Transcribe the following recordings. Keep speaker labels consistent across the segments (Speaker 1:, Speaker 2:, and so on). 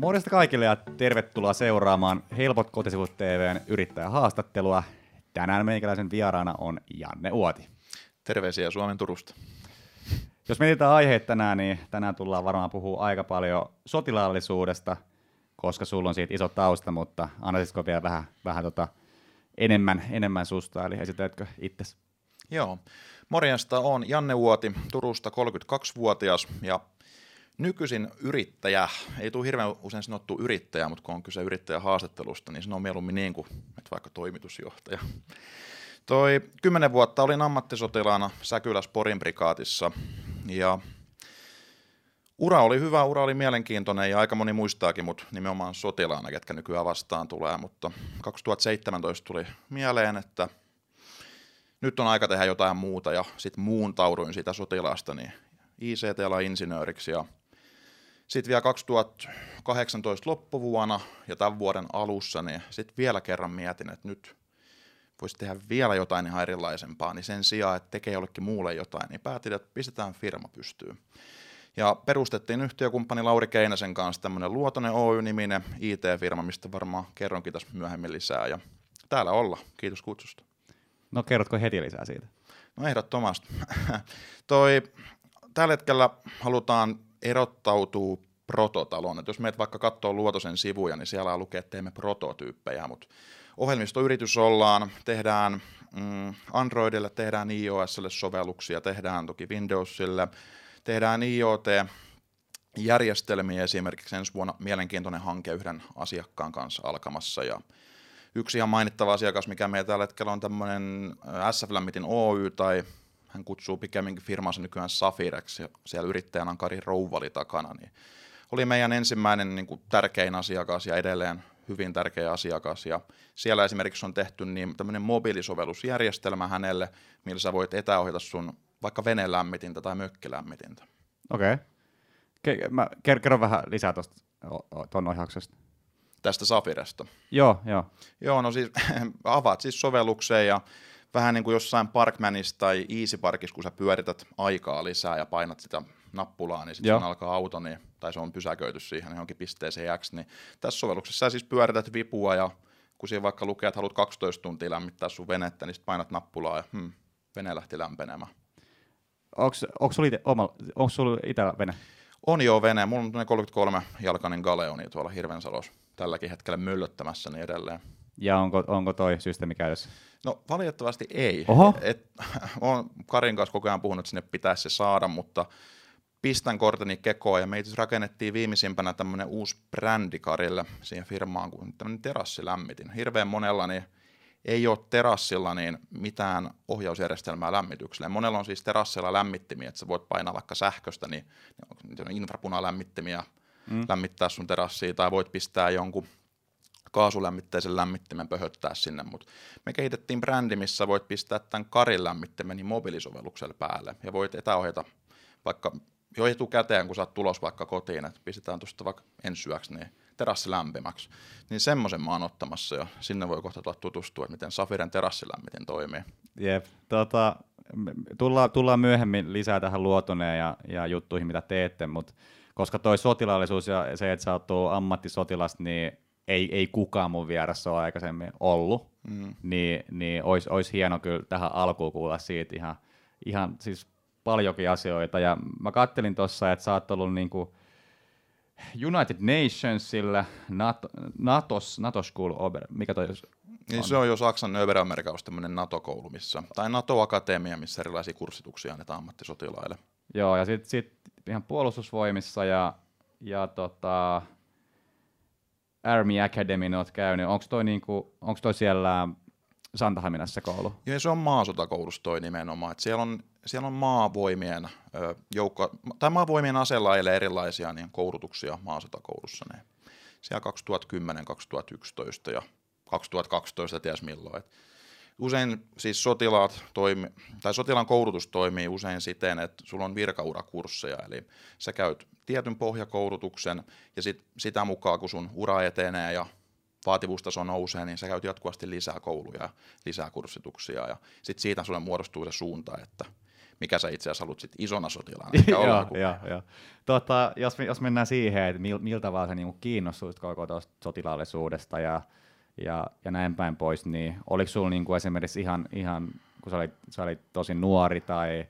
Speaker 1: Morjesta kaikille ja tervetuloa seuraamaan Helpot kotisivut TVn yrittäjähaastattelua. Tänään meikäläisen vieraana on Janne Uoti.
Speaker 2: Terveisiä Suomen Turusta.
Speaker 1: Jos mietitään aiheet tänään, niin tänään tullaan varmaan puhua aika paljon sotilaallisuudesta, koska sulla on siitä iso tausta, mutta annaisitko vielä vähän, vähän tota enemmän, enemmän susta, eli esitätkö itse?
Speaker 2: Joo. Morjesta on Janne Uoti, Turusta 32-vuotias ja nykyisin yrittäjä. Ei tule hirveän usein sanottu yrittäjä, mutta kun on kyse yrittäjähaastattelusta, niin se on mieluummin niin kuin, että vaikka toimitusjohtaja. Toi kymmenen vuotta olin ammattisotilaana Säkyläs Porin prikaatissa ja ura oli hyvä, ura oli mielenkiintoinen ja aika moni muistaakin mut nimenomaan sotilaana, ketkä nykyään vastaan tulee, mutta 2017 tuli mieleen, että nyt on aika tehdä jotain muuta ja sitten muuntauduin siitä sotilaasta niin ICT-insinööriksi ja sitten vielä 2018 loppuvuonna ja tämän vuoden alussa, niin sitten vielä kerran mietin, että nyt voisi tehdä vielä jotain ihan erilaisempaa, niin sen sijaan, että tekee jollekin muulle jotain, niin päätin, että pistetään firma pystyyn. Ja perustettiin yhtiökumppani Lauri Keinäsen kanssa tämmöinen Luotonen Oy-niminen IT-firma, mistä varmaan kerronkin tässä myöhemmin lisää. Ja täällä olla. Kiitos kutsusta.
Speaker 1: No kerrotko heti lisää siitä?
Speaker 2: No ehdottomasti. Toi, tällä hetkellä halutaan erottautua prototalon. Et jos meet vaikka katsoo Luotosen sivuja, niin siellä lukee, että teemme prototyyppejä, mutta ohjelmistoyritys ollaan, tehdään mm, Androidille, tehdään iOSille sovelluksia, tehdään toki Windowsille, tehdään IoT-järjestelmiä esimerkiksi ensi vuonna mielenkiintoinen hanke yhden asiakkaan kanssa alkamassa ja yksi ihan mainittava asiakas, mikä meillä tällä hetkellä on tämmöinen SF Lämmitin Oy tai hän kutsuu pikemminkin firmansa nykyään Safireksi, siellä yrittäjänä on Kari Rouvali takana, niin oli meidän ensimmäinen niin kuin, tärkein asiakas ja edelleen hyvin tärkeä asiakas. Ja siellä esimerkiksi on tehty niin tämmöinen mobiilisovellusjärjestelmä hänelle, millä sä voit etäohjata sun vaikka venelämmitintä tai mökkilämmitintä.
Speaker 1: Okei. Okay. Mä kerron vähän lisää tuosta tuon ohjauksesta.
Speaker 2: Tästä Safiresta.
Speaker 1: Joo, joo.
Speaker 2: Joo, no siis avaat siis sovellukseen ja vähän niin kuin jossain Parkmanissa tai Easy Parkissa, kun sä pyörität aikaa lisää ja painat sitä nappulaa, niin sitten alkaa auto, niin, tai se on pysäköity siihen johonkin pisteeseen X, niin tässä sovelluksessa sä siis pyörität vipua ja kun siinä vaikka lukee, että haluat 12 tuntia lämmittää sun venettä, niin sitten painat nappulaa ja hmm, vene lähti lämpenemään.
Speaker 1: Onko sulla itsellä vene?
Speaker 2: On jo vene. Mulla on 33 jalkainen galeoni tuolla Hirvensalos tälläkin hetkellä möllöttämässä niin edelleen.
Speaker 1: Ja onko, onko toi systeemi käytössä?
Speaker 2: No valitettavasti ei.
Speaker 1: Oho.
Speaker 2: Et, olen Karin kanssa koko ajan puhunut, että sinne pitäisi se saada, mutta pistän korteni kekoon ja me itse rakennettiin viimeisimpänä tämmöinen uusi brändi Karille siihen firmaan kuin tämmöinen terassilämmitin. Hirveän monella niin ei ole terassilla niin mitään ohjausjärjestelmää lämmitykselle. Monella on siis terassilla lämmittimiä, että sä voit painaa vaikka sähköstä, niin infrapunalämmittimiä mm. lämmittää sun terassia, tai voit pistää jonkun kaasulämmitteisen lämmittimen pöhöttää sinne, mutta me kehitettiin brändi, missä voit pistää tämän Karin lämmittimen niin mobiilisovellukselle päälle, ja voit etäohjata vaikka jo etukäteen, kun oot tulos vaikka kotiin, että pistetään tuosta vaikka ensi yöksi, niin terassi lämpimäksi. Niin semmoisen mä oon ottamassa ja sinne voi kohta tulla tutustua, että miten Safiren terassilämmitin toimii.
Speaker 1: Jep, tota, tullaan, tullaan myöhemmin lisää tähän luotoneen ja, ja juttuihin, mitä teette, mutta koska toi sotilaallisuus ja se, että sä oot ammattisotilas, niin ei, ei kukaan mun vieressä ole aikaisemmin ollut, mm. niin, niin olisi olis hieno kyllä tähän alkuun kuulla siitä ihan, ihan siis paljonkin asioita. Ja mä kattelin tuossa, että sä oot ollut niinku United Nationsilla, NATO, Natos, NATO School Ober, mikä toi
Speaker 2: niin se on jo Saksan Ober-Amerikassa tämmöinen NATO-koulu, missä, tai NATO-akatemia, missä erilaisia kurssituksia annetaan ammattisotilaille.
Speaker 1: Joo, ja sitten sit ihan puolustusvoimissa ja, ja tota, Army Academy oot käynyt. Onko toi, niinku, onks toi siellä Santahaminassa koulu?
Speaker 2: Joo, se on maasotakoulussa toi nimenomaan. Et siellä, on, siellä on maavoimien joukko, tai maavoimien aselaille erilaisia niin koulutuksia maasotakoulussa. Niin siellä 2010, 2011 ja 2012 ties milloin. Et usein siis sotilaat toimi, tai sotilaan koulutus toimii usein siten, että sulla on virkaurakursseja, eli sä käyt tietyn pohjakoulutuksen ja sit, sitä mukaan, kun sun ura etenee ja vaativuustaso nousee, niin sä käyt jatkuvasti lisää kouluja ja lisää kurssituksia ja sitten siitä sulle muodostuu se suunta, että mikä sä itse asiassa haluat sit isona sotilaana.
Speaker 1: joo, joo, joo. Tota, jos, jos mennään siihen, että mil, miltä vaan sä niinku kiinnostuit koko tuosta sotilaallisuudesta ja, ja, ja näin päin pois, niin oliko sulla niinku esimerkiksi ihan, ihan kun sä olit, sä olit tosi nuori tai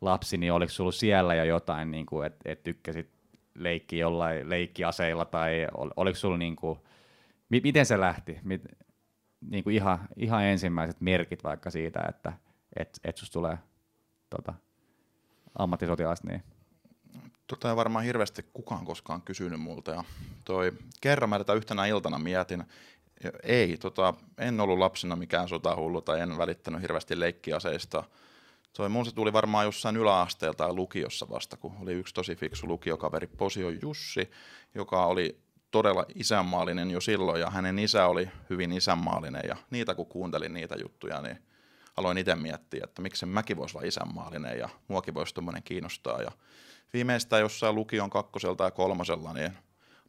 Speaker 1: lapsi, niin oliko sulla siellä jo jotain, niinku, että et tykkäsit leikki jollain leikkiaseilla tai ol, oliko sulla niinku, miten se lähti? Mit, niinku ihan, ihan ensimmäiset merkit vaikka siitä, että et, et susta tulee tota, ammattisotilasta, niin
Speaker 2: Tota ei varmaan hirveästi kukaan koskaan kysynyt multa. Ja toi, kerran mä tätä yhtenä iltana mietin, ei, tota, en ollut lapsena mikään sotahullu tai en välittänyt hirveästi leikkiaseista. Toi mun se tuli varmaan jossain yläasteelta tai lukiossa vasta, kun oli yksi tosi fiksu lukiokaveri, Posio Jussi, joka oli todella isänmaallinen jo silloin, ja hänen isä oli hyvin isänmaallinen, ja niitä kun kuuntelin niitä juttuja, niin aloin itse miettiä, että miksi mäkin voisi olla isänmaallinen, ja muakin voisi tuommoinen kiinnostaa, ja viimeistään jossain lukion kakkoselta ja kolmosella, niin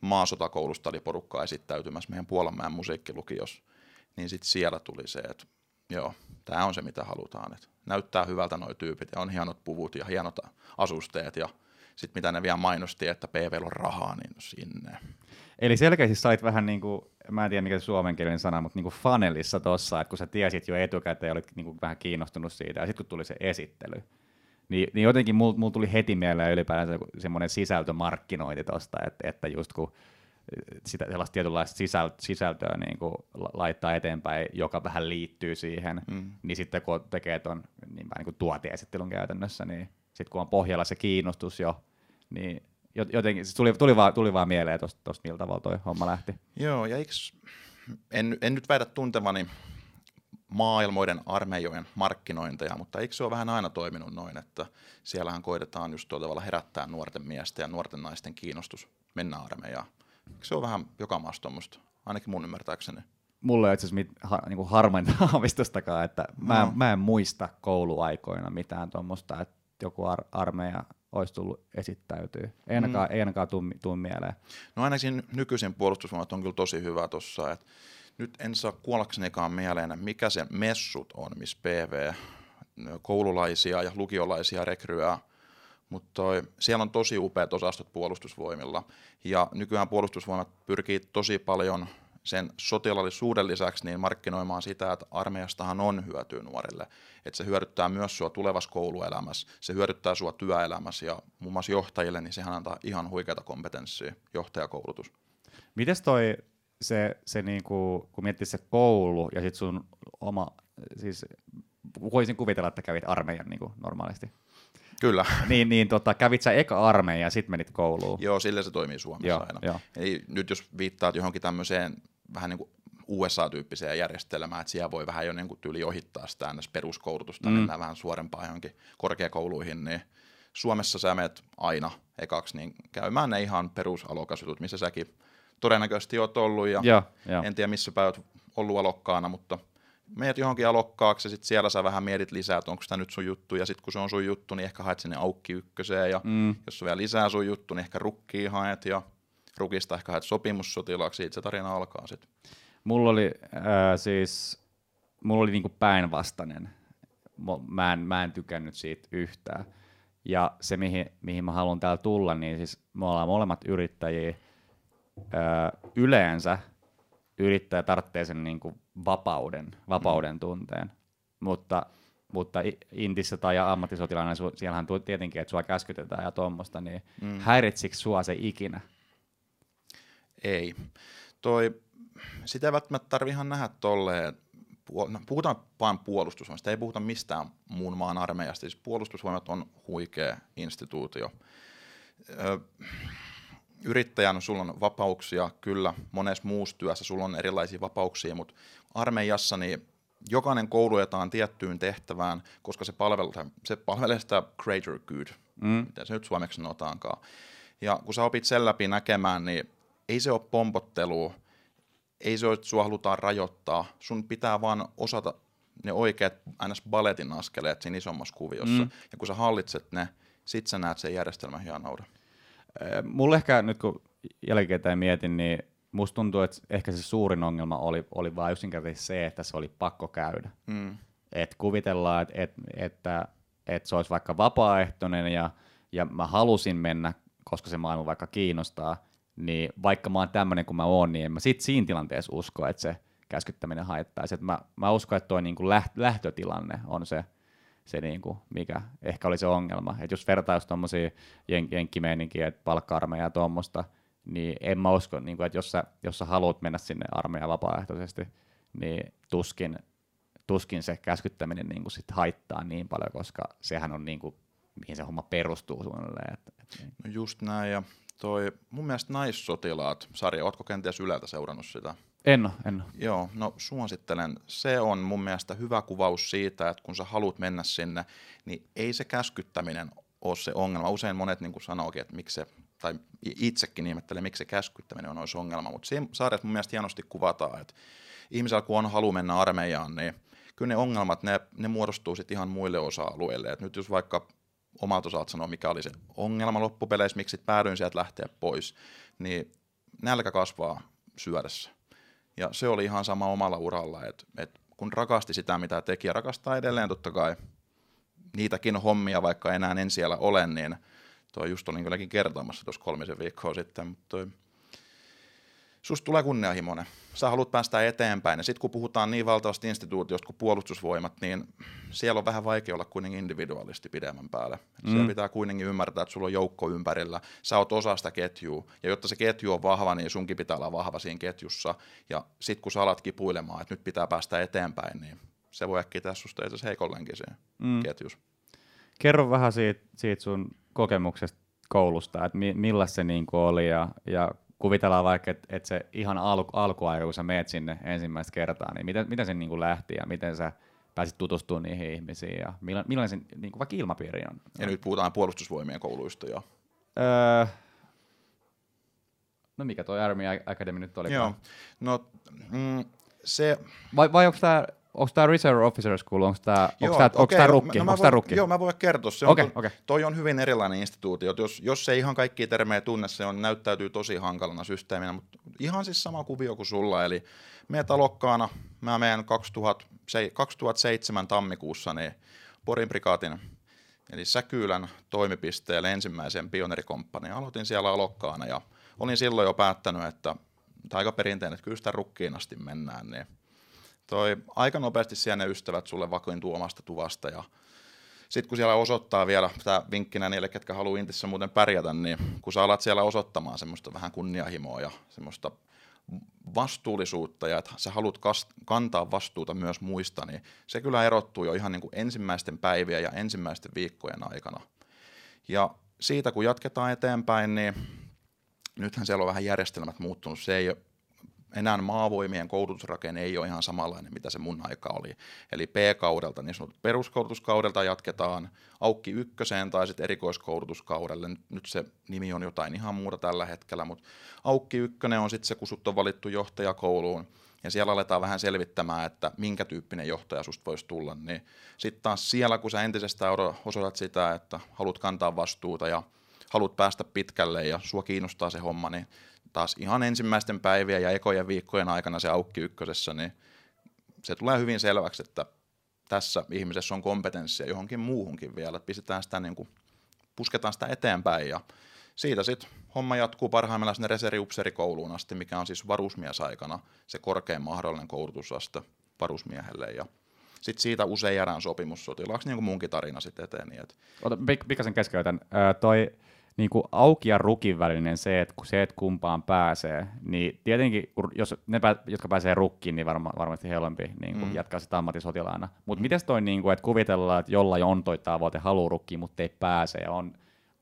Speaker 2: maasotakoulusta oli porukka esittäytymässä meidän Puolanmäen musiikkilukiossa, niin sitten siellä tuli se, että joo, tämä on se mitä halutaan, että näyttää hyvältä nuo tyypit ja on hienot puvut ja hienot asusteet ja sitten mitä ne vielä mainosti, että PV on rahaa, niin sinne.
Speaker 1: Eli selkeästi sait vähän niin kuin, mä en tiedä mikä se suomenkielinen sana, mutta niin kuin fanelissa tossa, että kun sä tiesit jo etukäteen ja olit niin kuin vähän kiinnostunut siitä, ja sitten kun tuli se esittely, niin, niin jotenkin mulla mul tuli heti mieleen ylipäänsä semmoinen sisältömarkkinointi tosta, että, että just kun sitä sellaista tietynlaista sisältöä niin kuin laittaa eteenpäin, joka vähän liittyy siihen, mm. niin sitten kun tekee tuon niin niin kuin tuotiesittelyn käytännössä, niin sitten kun on pohjalla se kiinnostus jo, niin jotenkin se tuli, tuli, vaan, tuli vaan mieleen tuosta, millä tavalla toi homma lähti.
Speaker 2: Joo, ja eiks, en, en nyt väitä tuntevani maailmoiden armeijojen markkinointeja, mutta eikö se ole vähän aina toiminut noin, että siellähän koitetaan just tuolla tavalla herättää nuorten miesten ja nuorten naisten kiinnostus mennä armeijaan. Eikö se ole vähän joka maassa tuommoista, ainakin mun ymmärtääkseni?
Speaker 1: Mulla ei itse asiassa mit, ha, niin harmainta aavistustakaan, että mä, no. mä en muista kouluaikoina mitään tuommoista, että joku ar- armeija olisi tullut esittäytyä. Ei ainakaan, mm. ei ainakaan tuu, mieleen.
Speaker 2: No ainakin nykyisin puolustusvoimat on kyllä tosi hyvä tuossa, että nyt en saa kuollaksenikaan mieleen, mikä se messut on, missä PV koululaisia ja lukiolaisia rekryää, mutta siellä on tosi upeat osastot puolustusvoimilla, ja nykyään puolustusvoimat pyrkii tosi paljon sen sotilaallisuuden lisäksi niin markkinoimaan sitä, että armeijastahan on hyötyä nuorille. Että se hyödyttää myös sua tulevassa kouluelämässä, se hyödyttää sua työelämässä ja muun muassa johtajille, niin sehän antaa ihan huikeata kompetenssia, johtajakoulutus.
Speaker 1: Mites toi se, se niinku, kun miettii se koulu ja sitten sun oma, siis voisin kuvitella, että kävit armeijan niinku normaalisti.
Speaker 2: Kyllä.
Speaker 1: Niin, niin tota, kävit sä eka armeija ja sitten menit kouluun?
Speaker 2: Joo, sillä se toimii Suomessa joo, aina. Jo. Eli nyt jos viittaat johonkin tämmöiseen vähän niin kuin USA-tyyppiseen järjestelmään, että siellä voi vähän jo niin kuin tyyli ohittaa sitä peruskoulutusta, mm. mennään vähän suorempaan johonkin korkeakouluihin, niin Suomessa sä menet aina ekaksi niin käymään ne ihan perusalokasjutut, missä säkin todennäköisesti olet ollut ja ja, ja. en tiedä missä päin olet ollut alokkaana, mutta meet johonkin alokkaaksi ja sitten siellä sä vähän mietit lisää, että onko tämä nyt sun juttu ja sitten kun se on sun juttu, niin ehkä haet sinne aukki ykköseen ja mm. jos on vielä lisää sun juttu, niin ehkä rukkiin haet ja rukista ehkä haet sopimussotilaaksi, siitä se tarina alkaa sitten.
Speaker 1: Mulla oli äh, siis, mulla oli niinku päinvastainen. Mä en, mä en tykännyt siitä yhtään. Ja se, mihin, mihin mä haluan täällä tulla, niin siis me ollaan molemmat yrittäjiä, yleensä yrittäjä tarvitsee sen niin kuin vapauden, vapauden mm. tunteen, mutta, mutta Intissä tai ammattisotilaana, siellähän tietenkin, että sua käskytetään ja tuommoista, niin mm. häiritsikö sua se ikinä?
Speaker 2: Ei. Toi, sitä ei välttämättä tarvitse ihan nähdä tolleen, no, puhutaan vain puolustusvoimasta, ei puhuta mistään muun maan armeijasta. Siis puolustusvoimat on huikea instituutio. Ö, yrittäjänä sulla on vapauksia, kyllä, monessa muussa työssä sulla on erilaisia vapauksia, mutta armeijassa niin jokainen koulutetaan tiettyyn tehtävään, koska se palvelee, se palvelee sitä greater good, mm. miten se nyt suomeksi sanotaankaan. Ja kun sä opit sen läpi näkemään, niin ei se ole pompottelua, ei se ole, että sua halutaan rajoittaa, sun pitää vaan osata ne oikeat ns. balletin askeleet siinä isommassa kuviossa. Mm. Ja kun sä hallitset ne, sit sä näet sen järjestelmän hienouden.
Speaker 1: Mulle ehkä nyt kun jälkikäteen mietin, niin musta tuntuu, että ehkä se suurin ongelma oli, oli vain yksinkertaisesti se, että se oli pakko käydä. Mm. Et kuvitellaan, et, et, että että se olisi vaikka vapaaehtoinen ja, ja mä halusin mennä, koska se maailma vaikka kiinnostaa, niin vaikka mä oon tämmöinen kuin mä oon, niin en mä sit siinä tilanteessa usko, että se käskyttäminen haittaisi. Mä, mä uskon, että toi niinku läht, lähtötilanne on se, se niinku, mikä ehkä oli se ongelma. Et jos vertaa just tommosia jen, jenkkimeininkiä, että palkka ja tuommoista, niin en mä usko, niinku, että jos sä, jos sä haluat mennä sinne armeijaan vapaaehtoisesti, niin tuskin, tuskin se käskyttäminen niinku sit haittaa niin paljon, koska sehän on niinku, mihin se homma perustuu suunnilleen. Et, et, niin.
Speaker 2: No just näin, ja toi mun mielestä naissotilaat sarja, ootko kenties Yleltä seurannut sitä?
Speaker 1: En ole, en ole.
Speaker 2: Joo, no suosittelen. Se on mun mielestä hyvä kuvaus siitä, että kun sä haluat mennä sinne, niin ei se käskyttäminen ole se ongelma. Usein monet niin kuin sanookin, että miksi se, tai itsekin ihmettelee, miksi se käskyttäminen on olisi ongelma, mutta siinä sarjassa mun mielestä hienosti kuvataan, että ihmisellä kun on halu mennä armeijaan, niin kyllä ne ongelmat, ne, ne muodostuu sitten ihan muille osa-alueille. Et nyt jos vaikka omalta osalta sanoa, mikä oli se ongelma loppupeleissä, miksi päädyin sieltä lähteä pois, niin nälkä kasvaa syödessä. Ja se oli ihan sama omalla uralla, että, että kun rakasti sitä, mitä teki, ja rakastaa edelleen totta kai niitäkin hommia, vaikka enää en siellä ole, niin toi just olin kylläkin kertomassa tuossa kolmisen viikkoa sitten, mutta toi, susta tulee kunnianhimoinen. Sä haluat päästä eteenpäin. Ja sitten kun puhutaan niin valtavasta instituutiosta kuin puolustusvoimat, niin siellä on vähän vaikea olla kuitenkin individuaalisti pidemmän päälle. Mm. Siellä pitää kuitenkin ymmärtää, että sulla on joukko ympärillä. Sä oot osa sitä ketjua. Ja jotta se ketju on vahva, niin sunkin pitää olla vahva siinä ketjussa. Ja sitten kun sä alat kipuilemaan, että nyt pitää päästä eteenpäin, niin se voi äkkiä tehdä susta itse heikollenkin siinä mm. ketjussa.
Speaker 1: Kerro vähän siitä, siitä sun kokemuksesta koulusta, että mi, millaista se niin oli ja, ja kuvitellaan vaikka, että, että se ihan alku, alkuaika, kun sä meet sinne ensimmäistä kertaa, niin miten, miten se niin kuin lähti ja miten sä pääsit tutustumaan niihin ihmisiin ja millainen, millainen se niin kuin vaikka ilmapiiri on?
Speaker 2: Ja nyt puhutaan puolustusvoimien kouluista jo.
Speaker 1: Öö, no mikä toi Army Academy nyt oli?
Speaker 2: Joo, no mm, se...
Speaker 1: Vai, vai onko tämä onko tämä Reserve Officer School, onko tämä, tämä rukki? No, onko rukki?
Speaker 2: Joo, mä voin kertoa. Se
Speaker 1: okay,
Speaker 2: on,
Speaker 1: okay.
Speaker 2: Toi on hyvin erilainen instituutio. Jos, jos ei ihan kaikkia termejä tunne, se on, näyttäytyy tosi hankalana systeeminä, mutta ihan siis sama kuvio kuin sulla. Eli meidän alokkaana, mä menen 2000, 2007 tammikuussa niin Porin prikaatin, eli Säkylän toimipisteelle ensimmäisen pionerikomppaniin. Aloitin siellä alokkaana ja olin silloin jo päättänyt, että tai aika perinteinen, että kyllä sitä rukkiin asti mennään, niin toi aika nopeasti siellä ne ystävät sulle vakuintuu omasta tuvasta ja sitten kun siellä osoittaa vielä, tämä vinkkinä niille, ketkä haluaa Intissä muuten pärjätä, niin kun sä alat siellä osoittamaan semmoista vähän kunnianhimoa ja semmoista vastuullisuutta ja että sä haluat kantaa vastuuta myös muista, niin se kyllä erottuu jo ihan niin kuin ensimmäisten päivien ja ensimmäisten viikkojen aikana. Ja siitä kun jatketaan eteenpäin, niin nythän siellä on vähän järjestelmät muuttunut. Se ei enää maavoimien koulutusrakenne ei ole ihan samanlainen, mitä se mun aika oli. Eli P-kaudelta, niin sanotut peruskoulutuskaudelta jatketaan Aukki ykköseen tai sitten erikoiskoulutuskaudelle. Nyt se nimi on jotain ihan muuta tällä hetkellä, mutta Aukki ykkönen on sitten se, kun sut on valittu johtajakouluun, ja siellä aletaan vähän selvittämään, että minkä tyyppinen johtaja susta voisi tulla, niin sitten taas siellä, kun sä entisestään osoitat sitä, että haluat kantaa vastuuta ja haluat päästä pitkälle ja sua kiinnostaa se homma, niin taas ihan ensimmäisten päivien ja ekojen viikkojen aikana se aukki ykkösessä, niin se tulee hyvin selväksi, että tässä ihmisessä on kompetenssia johonkin muuhunkin vielä, että pistetään sitä niin kuin, pusketaan sitä eteenpäin ja siitä sitten homma jatkuu parhaimmillaan sinne reserviupserikouluun asti, mikä on siis varusmiesaikana se korkein mahdollinen koulutusaste varusmiehelle ja sitten siitä usein jäädään sopimussotilaaksi, niin kuin munkin tarina sitten eteen. Niin et...
Speaker 1: Ota, pikaisen keskeytän. Äh, toi niin kuin auki ja rukin välinen se, että se, että kumpaan pääsee, niin tietenkin, jos ne, jotka pääsee rukkiin, niin varma, varmasti helpompi niin kuin mm. jatkaa sitä ammattisotilaana. Mutta mm. miten toi, niin kuin, että kuvitellaan, että jollain on toi tavoite, haluaa rukkiin, mutta ei pääse ja on,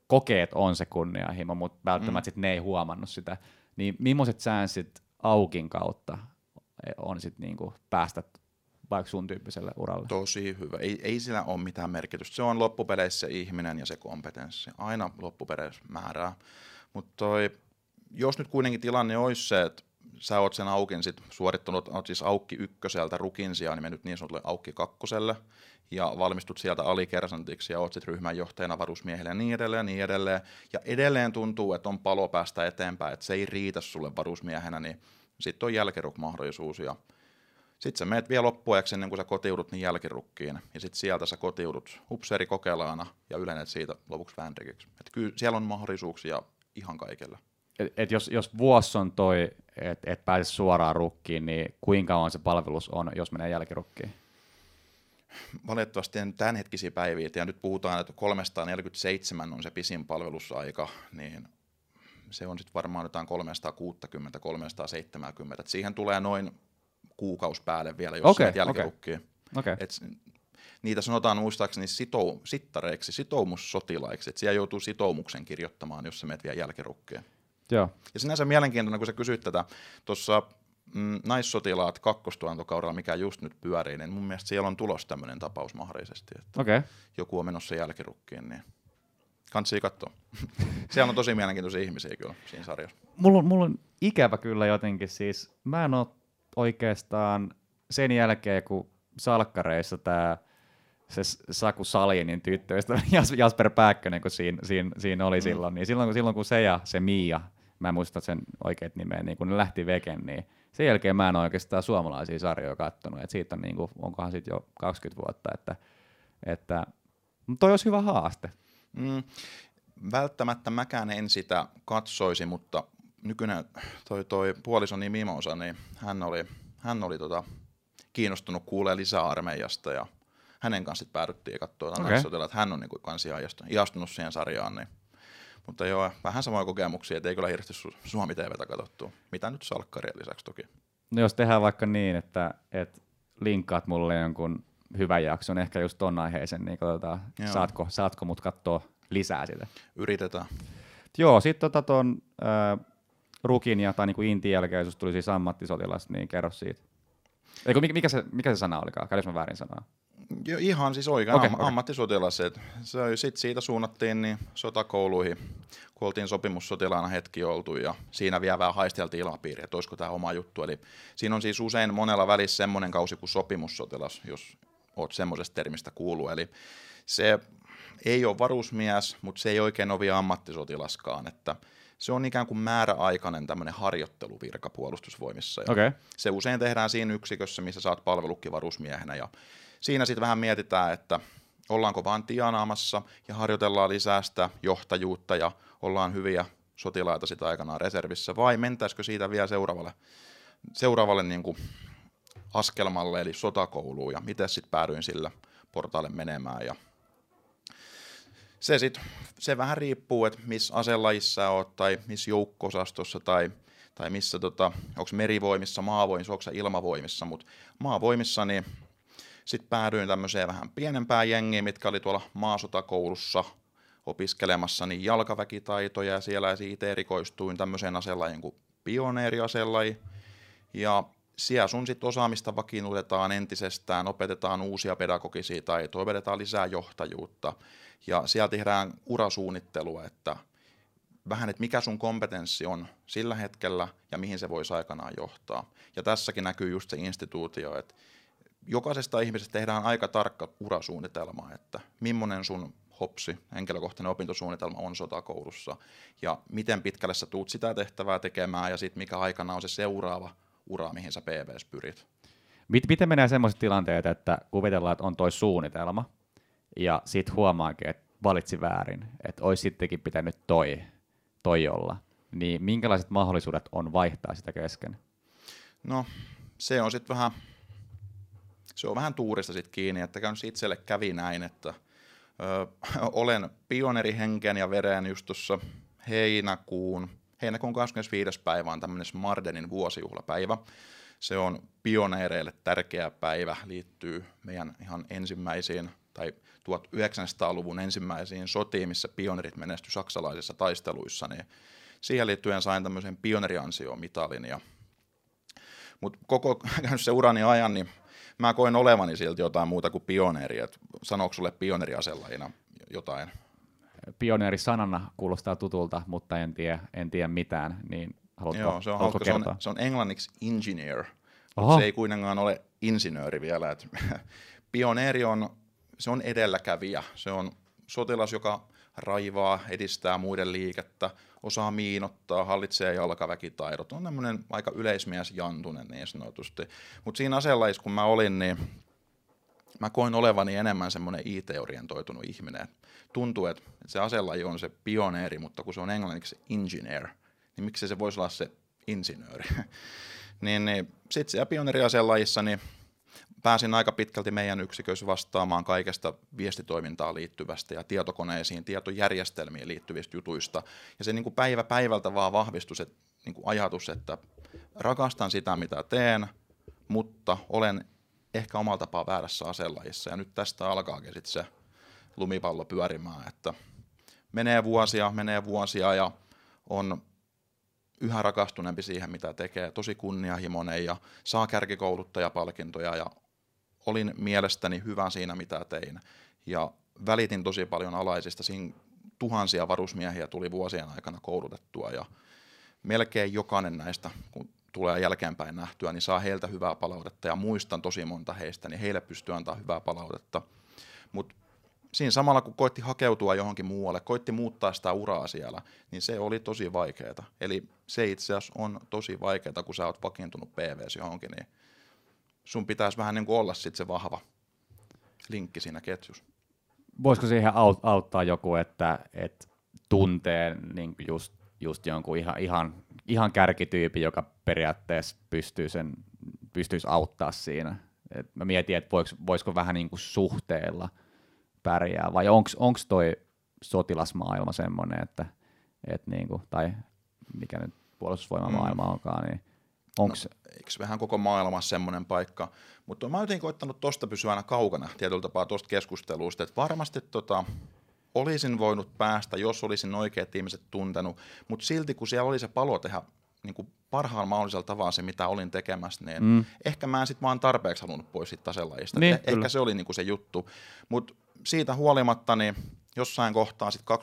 Speaker 1: kokeet on se kunnianhimo, mutta välttämättä mm. sit ne ei huomannut sitä. Niin millaiset säänsit aukin kautta on sitten niin kuin päästä vaikka sun tyyppiselle uralle?
Speaker 2: Tosi hyvä. Ei, ei sillä ole mitään merkitystä. Se on loppupeleissä se ihminen ja se kompetenssi. Aina loppupeleissä määrää. Mutta jos nyt kuitenkin tilanne olisi se, että sä oot sen aukin sit suorittanut, oot siis aukki ykköseltä rukin sijaan, niin mennyt niin sanotulle aukki kakkoselle, ja valmistut sieltä alikersantiksi ja oot sitten ryhmänjohtajana varusmiehelle ja niin edelleen niin edelleen. Ja edelleen tuntuu, että on palo päästä eteenpäin, että se ei riitä sulle varusmiehenä, niin sitten on jälkeruk-mahdollisuus ja Sitten sä meet vielä loppuajaksi ennen kuin sä kotiudut niin jälkirukkiin. Ja sitten sieltä sä kotiudut upseeri kokelaana ja ylenet siitä lopuksi vänrikiksi. Et kyllä siellä on mahdollisuuksia ihan kaikille.
Speaker 1: Et, et jos, jos vuosi on toi, että et pääse suoraan rukkiin, niin kuinka kauan se palvelus on, jos menee jälkirukkiin?
Speaker 2: Valitettavasti en tämänhetkisiä päiviä, ja nyt puhutaan, että 347 on se pisin palvelusaika, niin se on sitten varmaan jotain 360, 370. Et siihen tulee noin kuukausi päälle vielä, jos okay, jälkirukkiin.
Speaker 1: Okei.
Speaker 2: Et niitä sanotaan muistaakseni sitou, sittareiksi, sitoumussotilaiksi, että siellä joutuu sitoumuksen kirjoittamaan, jos sä menet vielä jälkirukkiin.
Speaker 1: Joo.
Speaker 2: Ja sinänsä mielenkiintoinen, kun sä kysyt tätä, tuossa mm, naissotilaat kakkostuotantokaudella, mikä just nyt pyörii, niin mun mielestä siellä on tulos tämmöinen tapaus mahdollisesti, että.
Speaker 1: Okay.
Speaker 2: joku on menossa jälkirukkiin, niin kansi katsoa. siellä on tosi mielenkiintoisia ihmisiä kyllä siinä sarjassa.
Speaker 1: Mulla, on- mulla on ikävä kyllä jotenkin siis, mä en ole oikeastaan sen jälkeen, kun salkkareissa tämä se Saku Salinin tyttöystävä Jas- Jasper Pääkkönen, kun siinä, siinä, siinä oli mm. silloin, niin silloin, kun- silloin kun se ja se Mia, mä en muista sen oikeat nimeä, niin kun ne lähti veken, niin sen jälkeen mä en oikeastaan suomalaisia sarjoja kattonut, että siitä on niin kuin, onkohan siitä jo 20 vuotta, että, että mutta toi olisi hyvä haaste.
Speaker 2: Mm, välttämättä mäkään en sitä katsoisi, mutta nykyinen toi, toi puolisoni Mimosa, niin hän oli, hän oli tota, kiinnostunut kuulee lisää armeijasta ja hänen kanssa sit päädyttiin katsoa okay. että hän on niin kanssa ihastunut, siihen sarjaan. Niin. Mutta joo, vähän samoja kokemuksia, että ei kyllä hirveästi Su- Suomi TVtä katsottu. Mitä nyt salkkarien lisäksi toki.
Speaker 1: No jos tehdään vaikka niin, että, että linkkaat mulle jonkun hyvän jakson, ehkä just ton aiheisen, niin katsotaan,
Speaker 2: Joo.
Speaker 1: saatko, saatko mut katsoa lisää sitä.
Speaker 2: Yritetään.
Speaker 1: Joo, sitten tota ton äh, Rukin ja tai niinku Intin jälkeen, jos tuli siis ammattisotilas, niin kerro siitä. Eikö, mikä, se, mikä se sana olikaan? Käydäs mä väärin sanaa?
Speaker 2: Jo, ihan siis oikein okay, am-
Speaker 1: okei.
Speaker 2: ammattisotilas. et Se, sit siitä suunnattiin niin sotakouluihin, kun oltiin sopimussotilaana hetki oltu ja siinä vielä vähän haisteltiin ilmapiiriä, että olisiko tämä oma juttu. Eli siinä on siis usein monella välissä semmoinen kausi kuin sopimussotilas, jos oot semmoisesta termistä kuullut. Eli se ei ole varusmies, mutta se ei oikein ole vielä ammattisotilaskaan, että se on ikään kuin määräaikainen tämmöinen harjoitteluvirka puolustusvoimissa. Ja.
Speaker 1: Okay.
Speaker 2: se usein tehdään siinä yksikössä, missä saat palvelukki varusmiehenä ja siinä sitten vähän mietitään, että ollaanko vaan tienaamassa ja harjoitellaan lisää sitä johtajuutta ja ollaan hyviä sotilaita sitä aikanaan reservissä vai mentäisikö siitä vielä seuraavalle, seuraavalle niin kuin askelmalle eli sotakouluun ja miten sitten päädyin sillä portaalle menemään ja se, sit, se vähän riippuu, että missä aselajissa oot tai missä joukko-osastossa tai, tai missä, tota, onko merivoimissa, maavoimissa, onko ilmavoimissa, mutta maavoimissa niin sitten päädyin tämmöiseen vähän pienempään jengiin, mitkä oli tuolla maasotakoulussa opiskelemassa niin jalkaväkitaitoja ja siellä siitä erikoistuin tämmöiseen aselajin kuin pioneeriaselaji. Ja siellä sun sit osaamista vakiinnutetaan entisestään, opetetaan uusia pedagogisia taitoja, opetetaan lisää johtajuutta ja siellä tehdään urasuunnittelua, että vähän, että mikä sun kompetenssi on sillä hetkellä ja mihin se voisi aikanaan johtaa. Ja tässäkin näkyy just se instituutio, että jokaisesta ihmisestä tehdään aika tarkka urasuunnitelma, että millainen sun hopsi, henkilökohtainen opintosuunnitelma on sotakoulussa ja miten pitkälle sä tuut sitä tehtävää tekemään ja sitten mikä aikana on se seuraava ura, mihin sä PVS pyrit.
Speaker 1: Mit, miten menee sellaiset tilanteet, että kuvitellaan, että on toi suunnitelma, ja sit huomaakin, että valitsi väärin, että olisi sittenkin pitänyt toi, toi olla, niin minkälaiset mahdollisuudet on vaihtaa sitä kesken?
Speaker 2: No, se on sitten vähän, se on vähän tuurista sitten kiinni, että käynyt itselle kävi näin, että ö, olen pionerihenken ja veren just tuossa heinäkuun, heinäkuun 25. päivä on tämmöinen Smardenin vuosijuhlapäivä. Se on pioneereille tärkeä päivä, liittyy meidän ihan ensimmäisiin tai 1900-luvun ensimmäisiin sotiin, missä pionerit menesty saksalaisissa taisteluissa, niin siihen liittyen sain tämmöisen pioneriansiomitalin ja mutta koko käynyt se urani ajan, niin mä koin olevani silti jotain muuta kuin pioneeri. Et sanooko sulle pioneeriaselajina jotain?
Speaker 1: Pioneeri sanana kuulostaa tutulta, mutta en tiedä, en tiedä mitään, niin haluatko,
Speaker 2: Joo, se on, hauska. Se, on, se on englanniksi engineer,
Speaker 1: Oho.
Speaker 2: mutta se ei kuitenkaan ole insinööri vielä. Et pioneeri on, se on edelläkävijä. Se on sotilas, joka raivaa, edistää muiden liikettä, osaa miinottaa, hallitsee jalkaväkitaidot. On tämmöinen aika yleismies jantunen niin sanotusti. Mutta siinä aselajissa, kun mä olin, niin mä koin olevani enemmän semmoinen IT-orientoitunut ihminen. Tuntuu, että se aselaji on se pioneeri, mutta kun se on englanniksi engineer, niin miksi se voisi olla se insinööri? niin, niin sitten siellä pioneeriaselajissa niin pääsin aika pitkälti meidän yksiköissä vastaamaan kaikesta viestitoimintaan liittyvästä ja tietokoneisiin, tietojärjestelmiin liittyvistä jutuista. Ja se niin kuin päivä päivältä vaan vahvistui se niin kuin ajatus, että rakastan sitä, mitä teen, mutta olen ehkä omalla tapaa väärässä aselajissa. Ja nyt tästä alkaakin sitten se lumipallo pyörimään, että menee vuosia, menee vuosia ja on yhä rakastuneempi siihen, mitä tekee, tosi kunnianhimoinen ja saa kärkikouluttajapalkintoja ja olin mielestäni hyvä siinä, mitä tein. Ja välitin tosi paljon alaisista. Siinä tuhansia varusmiehiä tuli vuosien aikana koulutettua ja melkein jokainen näistä, kun tulee jälkeenpäin nähtyä, niin saa heiltä hyvää palautetta ja muistan tosi monta heistä, niin heille pystyy antaa hyvää palautetta. Mutta siinä samalla kun koitti hakeutua johonkin muualle, koitti muuttaa sitä uraa siellä, niin se oli tosi vaikeaa. Eli se itse asiassa on tosi vaikeaa, kun sä oot vakiintunut PVS johonkin, niin sun pitäisi vähän niin kuin olla sit se vahva linkki siinä ketjussa.
Speaker 1: Voisiko siihen auttaa joku, että, että tuntee niin just, just jonkun ihan, ihan, ihan kärkityypin, joka periaatteessa pystyy sen, pystyisi auttaa siinä? Et mä mietin, että voisiko, voisiko vähän niin kuin suhteella pärjää, vai onko toi sotilasmaailma semmoinen, että, että niin kuin, tai mikä nyt puolustusvoimamaailma mm. onkaan, niin onks...
Speaker 2: No, eikö vähän koko maailmassa semmoinen paikka, mutta mä oon jotenkin koittanut tosta pysyä aina kaukana tietyllä tapaa tuosta keskustelusta, että varmasti tota, olisin voinut päästä, jos olisin oikeat ihmiset tuntenut, mutta silti kun siellä oli se palo tehdä niin kuin parhaan mahdollisella tavalla se, mitä olin tekemässä, niin mm. ehkä mä en sitten vaan tarpeeksi halunnut pois siitä taselajista.
Speaker 1: Niin,
Speaker 2: eh- ehkä se oli niin kuin se juttu. Mutta siitä huolimatta, niin jossain kohtaa sitten 2016-2017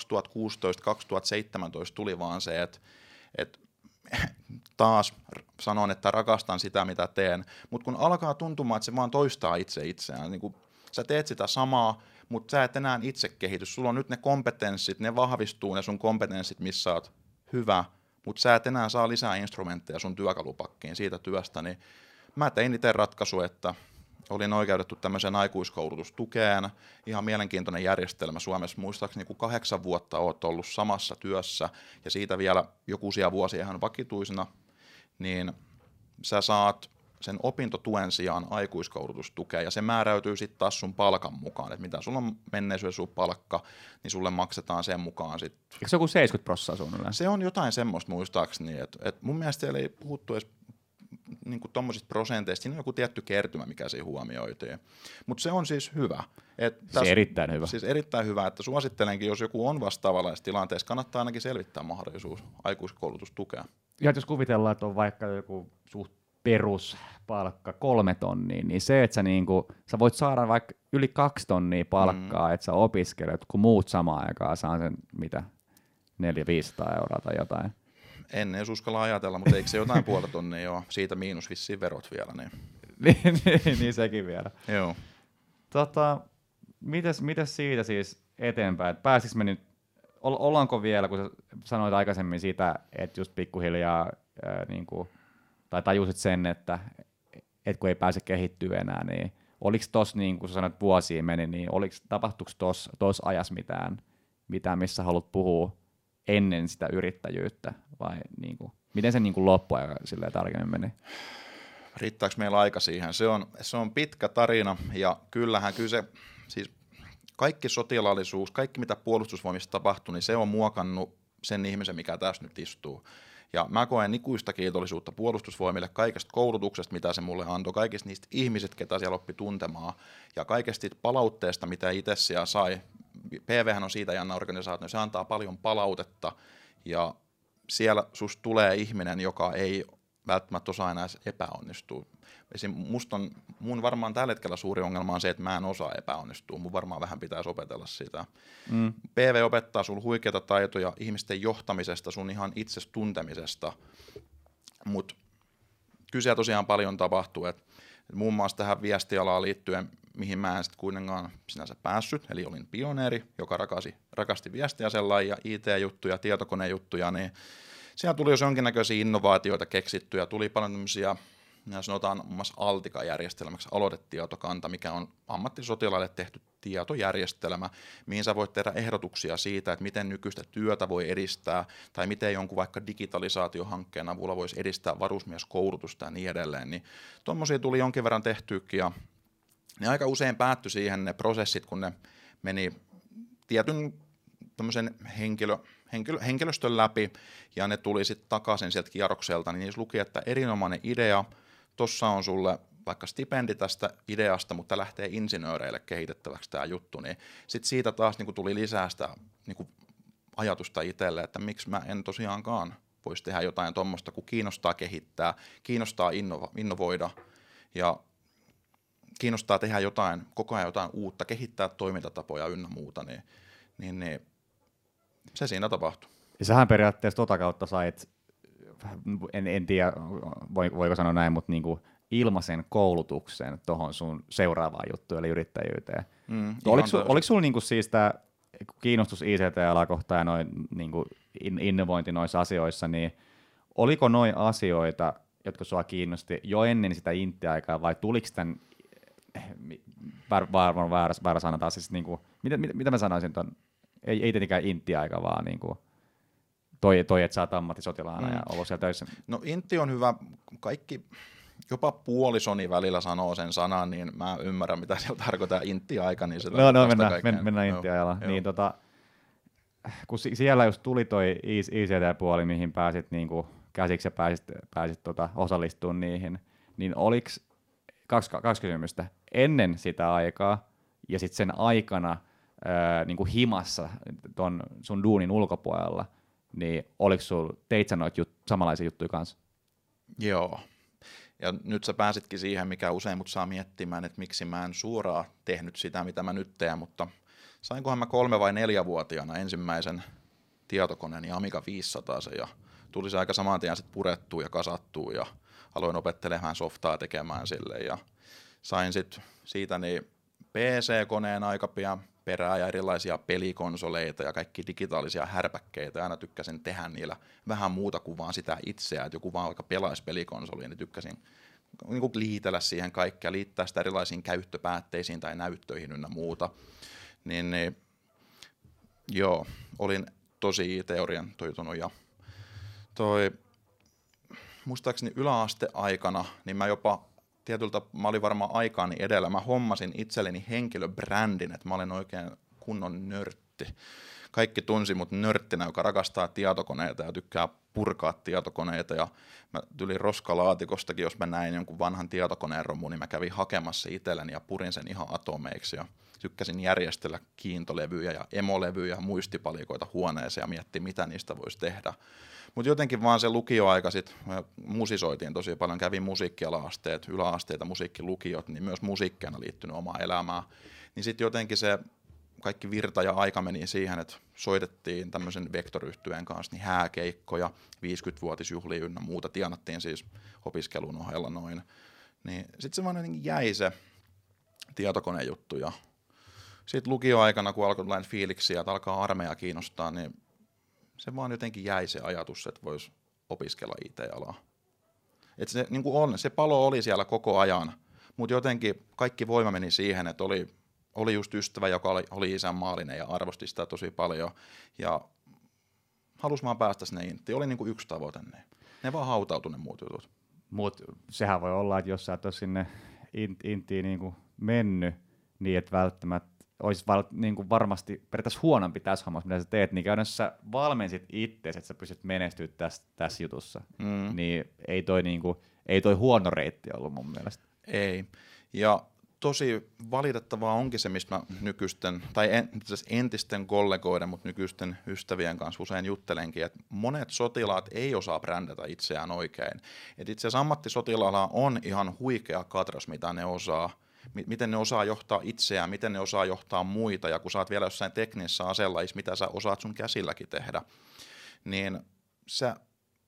Speaker 2: tuli vaan se, että, että taas sanon, että rakastan sitä, mitä teen, mutta kun alkaa tuntumaan, että se vaan toistaa itse itseään, niin kun sä teet sitä samaa, mutta sä et enää itse kehity. Sulla on nyt ne kompetenssit, ne vahvistuu ne sun kompetenssit, missä oot hyvä, mutta sä et enää saa lisää instrumentteja sun työkalupakkiin siitä työstä, niin mä tein itse ratkaisu, että olin oikeutettu tämmöiseen aikuiskoulutustukeen. Ihan mielenkiintoinen järjestelmä Suomessa. Muistaakseni kun kahdeksan vuotta olet ollut samassa työssä ja siitä vielä jokuisia vuosia ihan vakituisena, niin sä saat sen opintotuen sijaan aikuiskoulutustukea, ja se määräytyy sitten taas sun palkan mukaan, että mitä sulla on menneisyydessä sun palkka, niin sulle maksetaan sen mukaan sitten.
Speaker 1: Eikö se joku 70 prosenttia suunnilleen?
Speaker 2: Se on jotain semmoista muistaakseni, että et mun mielestä siellä ei puhuttu edes niin tuommoisista prosenteista, siinä on joku tietty kertymä, mikä siinä huomioitiin. Mutta se on siis hyvä.
Speaker 1: Et täs, siis erittäin hyvä.
Speaker 2: Siis erittäin hyvä, että suosittelenkin, jos joku on vastaavallaisessa tilanteessa, kannattaa ainakin selvittää mahdollisuus aikuiskoulutustukea.
Speaker 1: Ja jos kuvitellaan, että on vaikka joku suht peruspalkka kolme tonnia, niin se, että sä, niinku, sä voit saada vaikka yli kaksi tonnia palkkaa, mm. että sä opiskelet, kun muut samaan aikaan saa sen, mitä, 400-500 euroa tai jotain
Speaker 2: en edes uskalla ajatella, mutta eikö se jotain puolta tonne ole? Siitä miinus vissiin verot vielä. Niin,
Speaker 1: niin, niin, niin sekin vielä.
Speaker 2: Joo.
Speaker 1: Tota, mites, mites siitä siis eteenpäin? Pääsis me nyt, ollaanko vielä, kun sanoit aikaisemmin siitä, että just pikkuhiljaa ää, niin kuin, tai tajusit sen, että et kun ei pääse kehittyä enää, niin oliko tos, niin kuin sä sanoit, vuosiin meni, niin oliko, tapahtuiko tos, tos ajas mitään, mitään, missä haluat puhua ennen sitä yrittäjyyttä, vai niin kuin, miten se niin kuin loppuaika silleen tarkemmin meni?
Speaker 2: Riittääkö meillä aika siihen? Se on, se on pitkä tarina, ja kyllähän kyllä se, siis kaikki sotilaallisuus, kaikki mitä puolustusvoimissa tapahtuu, niin se on muokannut sen ihmisen, mikä tässä nyt istuu. Ja mä koen ikuista kiitollisuutta puolustusvoimille kaikesta koulutuksesta, mitä se mulle antoi, kaikista niistä ihmiset, ketä siellä oppi tuntemaan, ja kaikesta palautteesta, mitä itse siellä sai. PV on siitä jännä organisaatio, se antaa paljon palautetta, ja siellä susta tulee ihminen, joka ei välttämättä osaa enää epäonnistua. Esim. Musta on, mun varmaan tällä hetkellä suuri ongelma on se, että mä en osaa epäonnistua. Mun varmaan vähän pitäisi opetella sitä. Mm. PV opettaa sun huikeita taitoja ihmisten johtamisesta, sun ihan itses tuntemisesta. Mutta kyse tosiaan paljon tapahtuu. Et, et muun muassa tähän viestialaan liittyen mihin mä en sitten kuitenkaan sinänsä päässyt, eli olin pioneeri, joka rakasi, rakasti viestiä sellaisia ja IT-juttuja, tietokonejuttuja, niin siellä tuli jo jonkinnäköisiä innovaatioita keksittyjä, tuli paljon tämmöisiä ja sanotaan muun muassa Altika-järjestelmäksi aloitetietokanta, mikä on ammattisotilaille tehty tietojärjestelmä, mihin sä voit tehdä ehdotuksia siitä, että miten nykyistä työtä voi edistää, tai miten jonkun vaikka digitalisaatiohankkeen avulla voisi edistää varusmieskoulutusta ja niin edelleen. Niin tuommoisia tuli jonkin verran tehtyäkin, ja ne aika usein päättyi siihen ne prosessit, kun ne meni tietyn tämmöisen henkilö, henkilö, henkilöstön läpi, ja ne tuli sitten takaisin sieltä kierrokselta, niin niissä luki, että erinomainen idea, tuossa on sulle vaikka stipendi tästä ideasta, mutta lähtee insinööreille kehitettäväksi tämä juttu, niin sitten siitä taas niin tuli lisää sitä niin ajatusta itselle, että miksi mä en tosiaankaan voisi tehdä jotain tuommoista, kun kiinnostaa kehittää, kiinnostaa innova, innovoida. Ja kiinnostaa tehdä jotain, koko ajan jotain uutta, kehittää toimintatapoja ynnä muuta, niin, niin, niin se siinä tapahtui.
Speaker 1: Ja sähän periaatteessa tota kautta sait, en, en tiedä voiko sanoa näin, mutta niinku ilmaisen koulutuksen tuohon sun seuraavaan juttuun, eli yrittäjyyteen. Mm, oliko, sul, oliko sulla niinku siis tämä kiinnostus ICT-alakohtaan ja noin niinku innovointi noissa asioissa, niin oliko noin asioita, jotka sua kiinnosti jo ennen sitä intti-aikaa, vai tuliko tämän, varmaan väärä, väärä sana taas, siis niinku, mitä, mitä, mitä mä sanoisin ton, ei, ei tietenkään intti-aika, vaan niinku, toi, toi, että sä oot ammattisotilaana mm. ja ollut siellä töissä.
Speaker 2: No intti on hyvä, kaikki, jopa puolisoni välillä sanoo sen sanan, niin mä ymmärrän, mitä siellä tarkoittaa intti-aika. Niin se
Speaker 1: no, no mennään, men, mennään intti-ajalla. No, niin, tota, kun siellä just tuli toi ICT-puoli, mihin pääsit niin kuin käsiksi ja pääsit, pääsit tota, osallistumaan niihin, niin oliko kaksi, kaksi kysymystä. Ennen sitä aikaa ja sitten sen aikana ää, niin kuin himassa ton sun duunin ulkopuolella, niin oliko sulla, teit sä noita jut, samanlaisia juttuja kanssa?
Speaker 2: Joo, ja nyt sä pääsitkin siihen, mikä usein mut saa miettimään, että miksi mä en suoraan tehnyt sitä, mitä mä nyt teen, mutta sainkohan mä kolme vai neljä vuotiaana ensimmäisen tietokoneen ja Amiga 500 ja tuli se aika saman tien sitten purettua ja kasattua ja aloin opettelemaan softaa tekemään sille ja sain sitten siitä niin PC-koneen aika pian perää ja erilaisia pelikonsoleita ja kaikki digitaalisia härpäkkeitä. Aina tykkäsin tehdä niillä vähän muuta kuin vaan sitä itseä, että joku vaan vaikka pelaisi pelikonsoliin, niin tykkäsin niin kuin liitellä siihen kaikkea, liittää sitä erilaisiin käyttöpäätteisiin tai näyttöihin ynnä muuta. Niin, niin joo, olin tosi IT-orientoitunut ja toi, muistaakseni yläasteaikana, niin mä jopa tietyltä, mä olin varmaan aikaani edellä, mä hommasin itselleni henkilöbrändin, että mä olen oikein kunnon nörtti. Kaikki tunsi mut nörttinä, joka rakastaa tietokoneita ja tykkää purkaa tietokoneita ja mä tylin roskalaatikostakin, jos mä näin jonkun vanhan tietokoneen romun, niin mä kävin hakemassa itselleni ja purin sen ihan atomeiksi ja tykkäsin järjestellä kiintolevyjä ja emolevyjä ja muistipalikoita huoneeseen ja miettiä, mitä niistä voisi tehdä. Mutta jotenkin vaan se lukioaika sitten, musisoitiin tosi paljon, kävin musiikkiala-asteet, yläasteita, musiikkilukiot, niin myös musiikkeena liittynyt omaa elämää. Niin sitten jotenkin se kaikki virta ja aika meni siihen, että soitettiin tämmöisen vektoryhtyeen kanssa niin hääkeikkoja, 50-vuotisjuhlia ynnä muuta, tienattiin siis opiskelun ohella noin. Niin sitten se vaan jäi se tietokonejuttu ja sitten lukioaikana, kun alkoi tulla fiiliksiä, että alkaa armeija kiinnostaa, niin se vaan jotenkin jäi se ajatus, että voisi opiskella IT-alaa. Et se, niin on, se palo oli siellä koko ajan, mutta jotenkin kaikki voima meni siihen, että oli, oli just ystävä, joka oli, oli isänmaallinen ja arvosti sitä tosi paljon. Ja halusi vaan päästä sinne intti. Oli niin yksi tavoite. Ne, ne vaan hautautui ne muut jutut.
Speaker 1: Mutta sehän voi olla, että jos sä et ole sinne intiin niin mennyt, niin et välttämättä olisi val, niin kuin varmasti periaatteessa huonompi tässä hommassa, mitä sä teet, niin käytännössä valmensit itse, että sä pystyt menestyä tässä, tässä jutussa. Mm. Niin ei toi, niin kuin, ei toi huono reitti ollut mun mielestä.
Speaker 2: Ei. Ja tosi valitettavaa onkin se, mistä mä nykyisten, tai en, entisten kollegoiden, mutta nykyisten ystävien kanssa usein juttelenkin, että monet sotilaat ei osaa brändätä itseään oikein. Et itse asiassa ammattisotilaalla on ihan huikea katras, mitä ne osaa, miten ne osaa johtaa itseään, miten ne osaa johtaa muita, ja kun sä oot vielä jossain teknisessä aselajissa, mitä sä osaat sun käsilläkin tehdä, niin sä,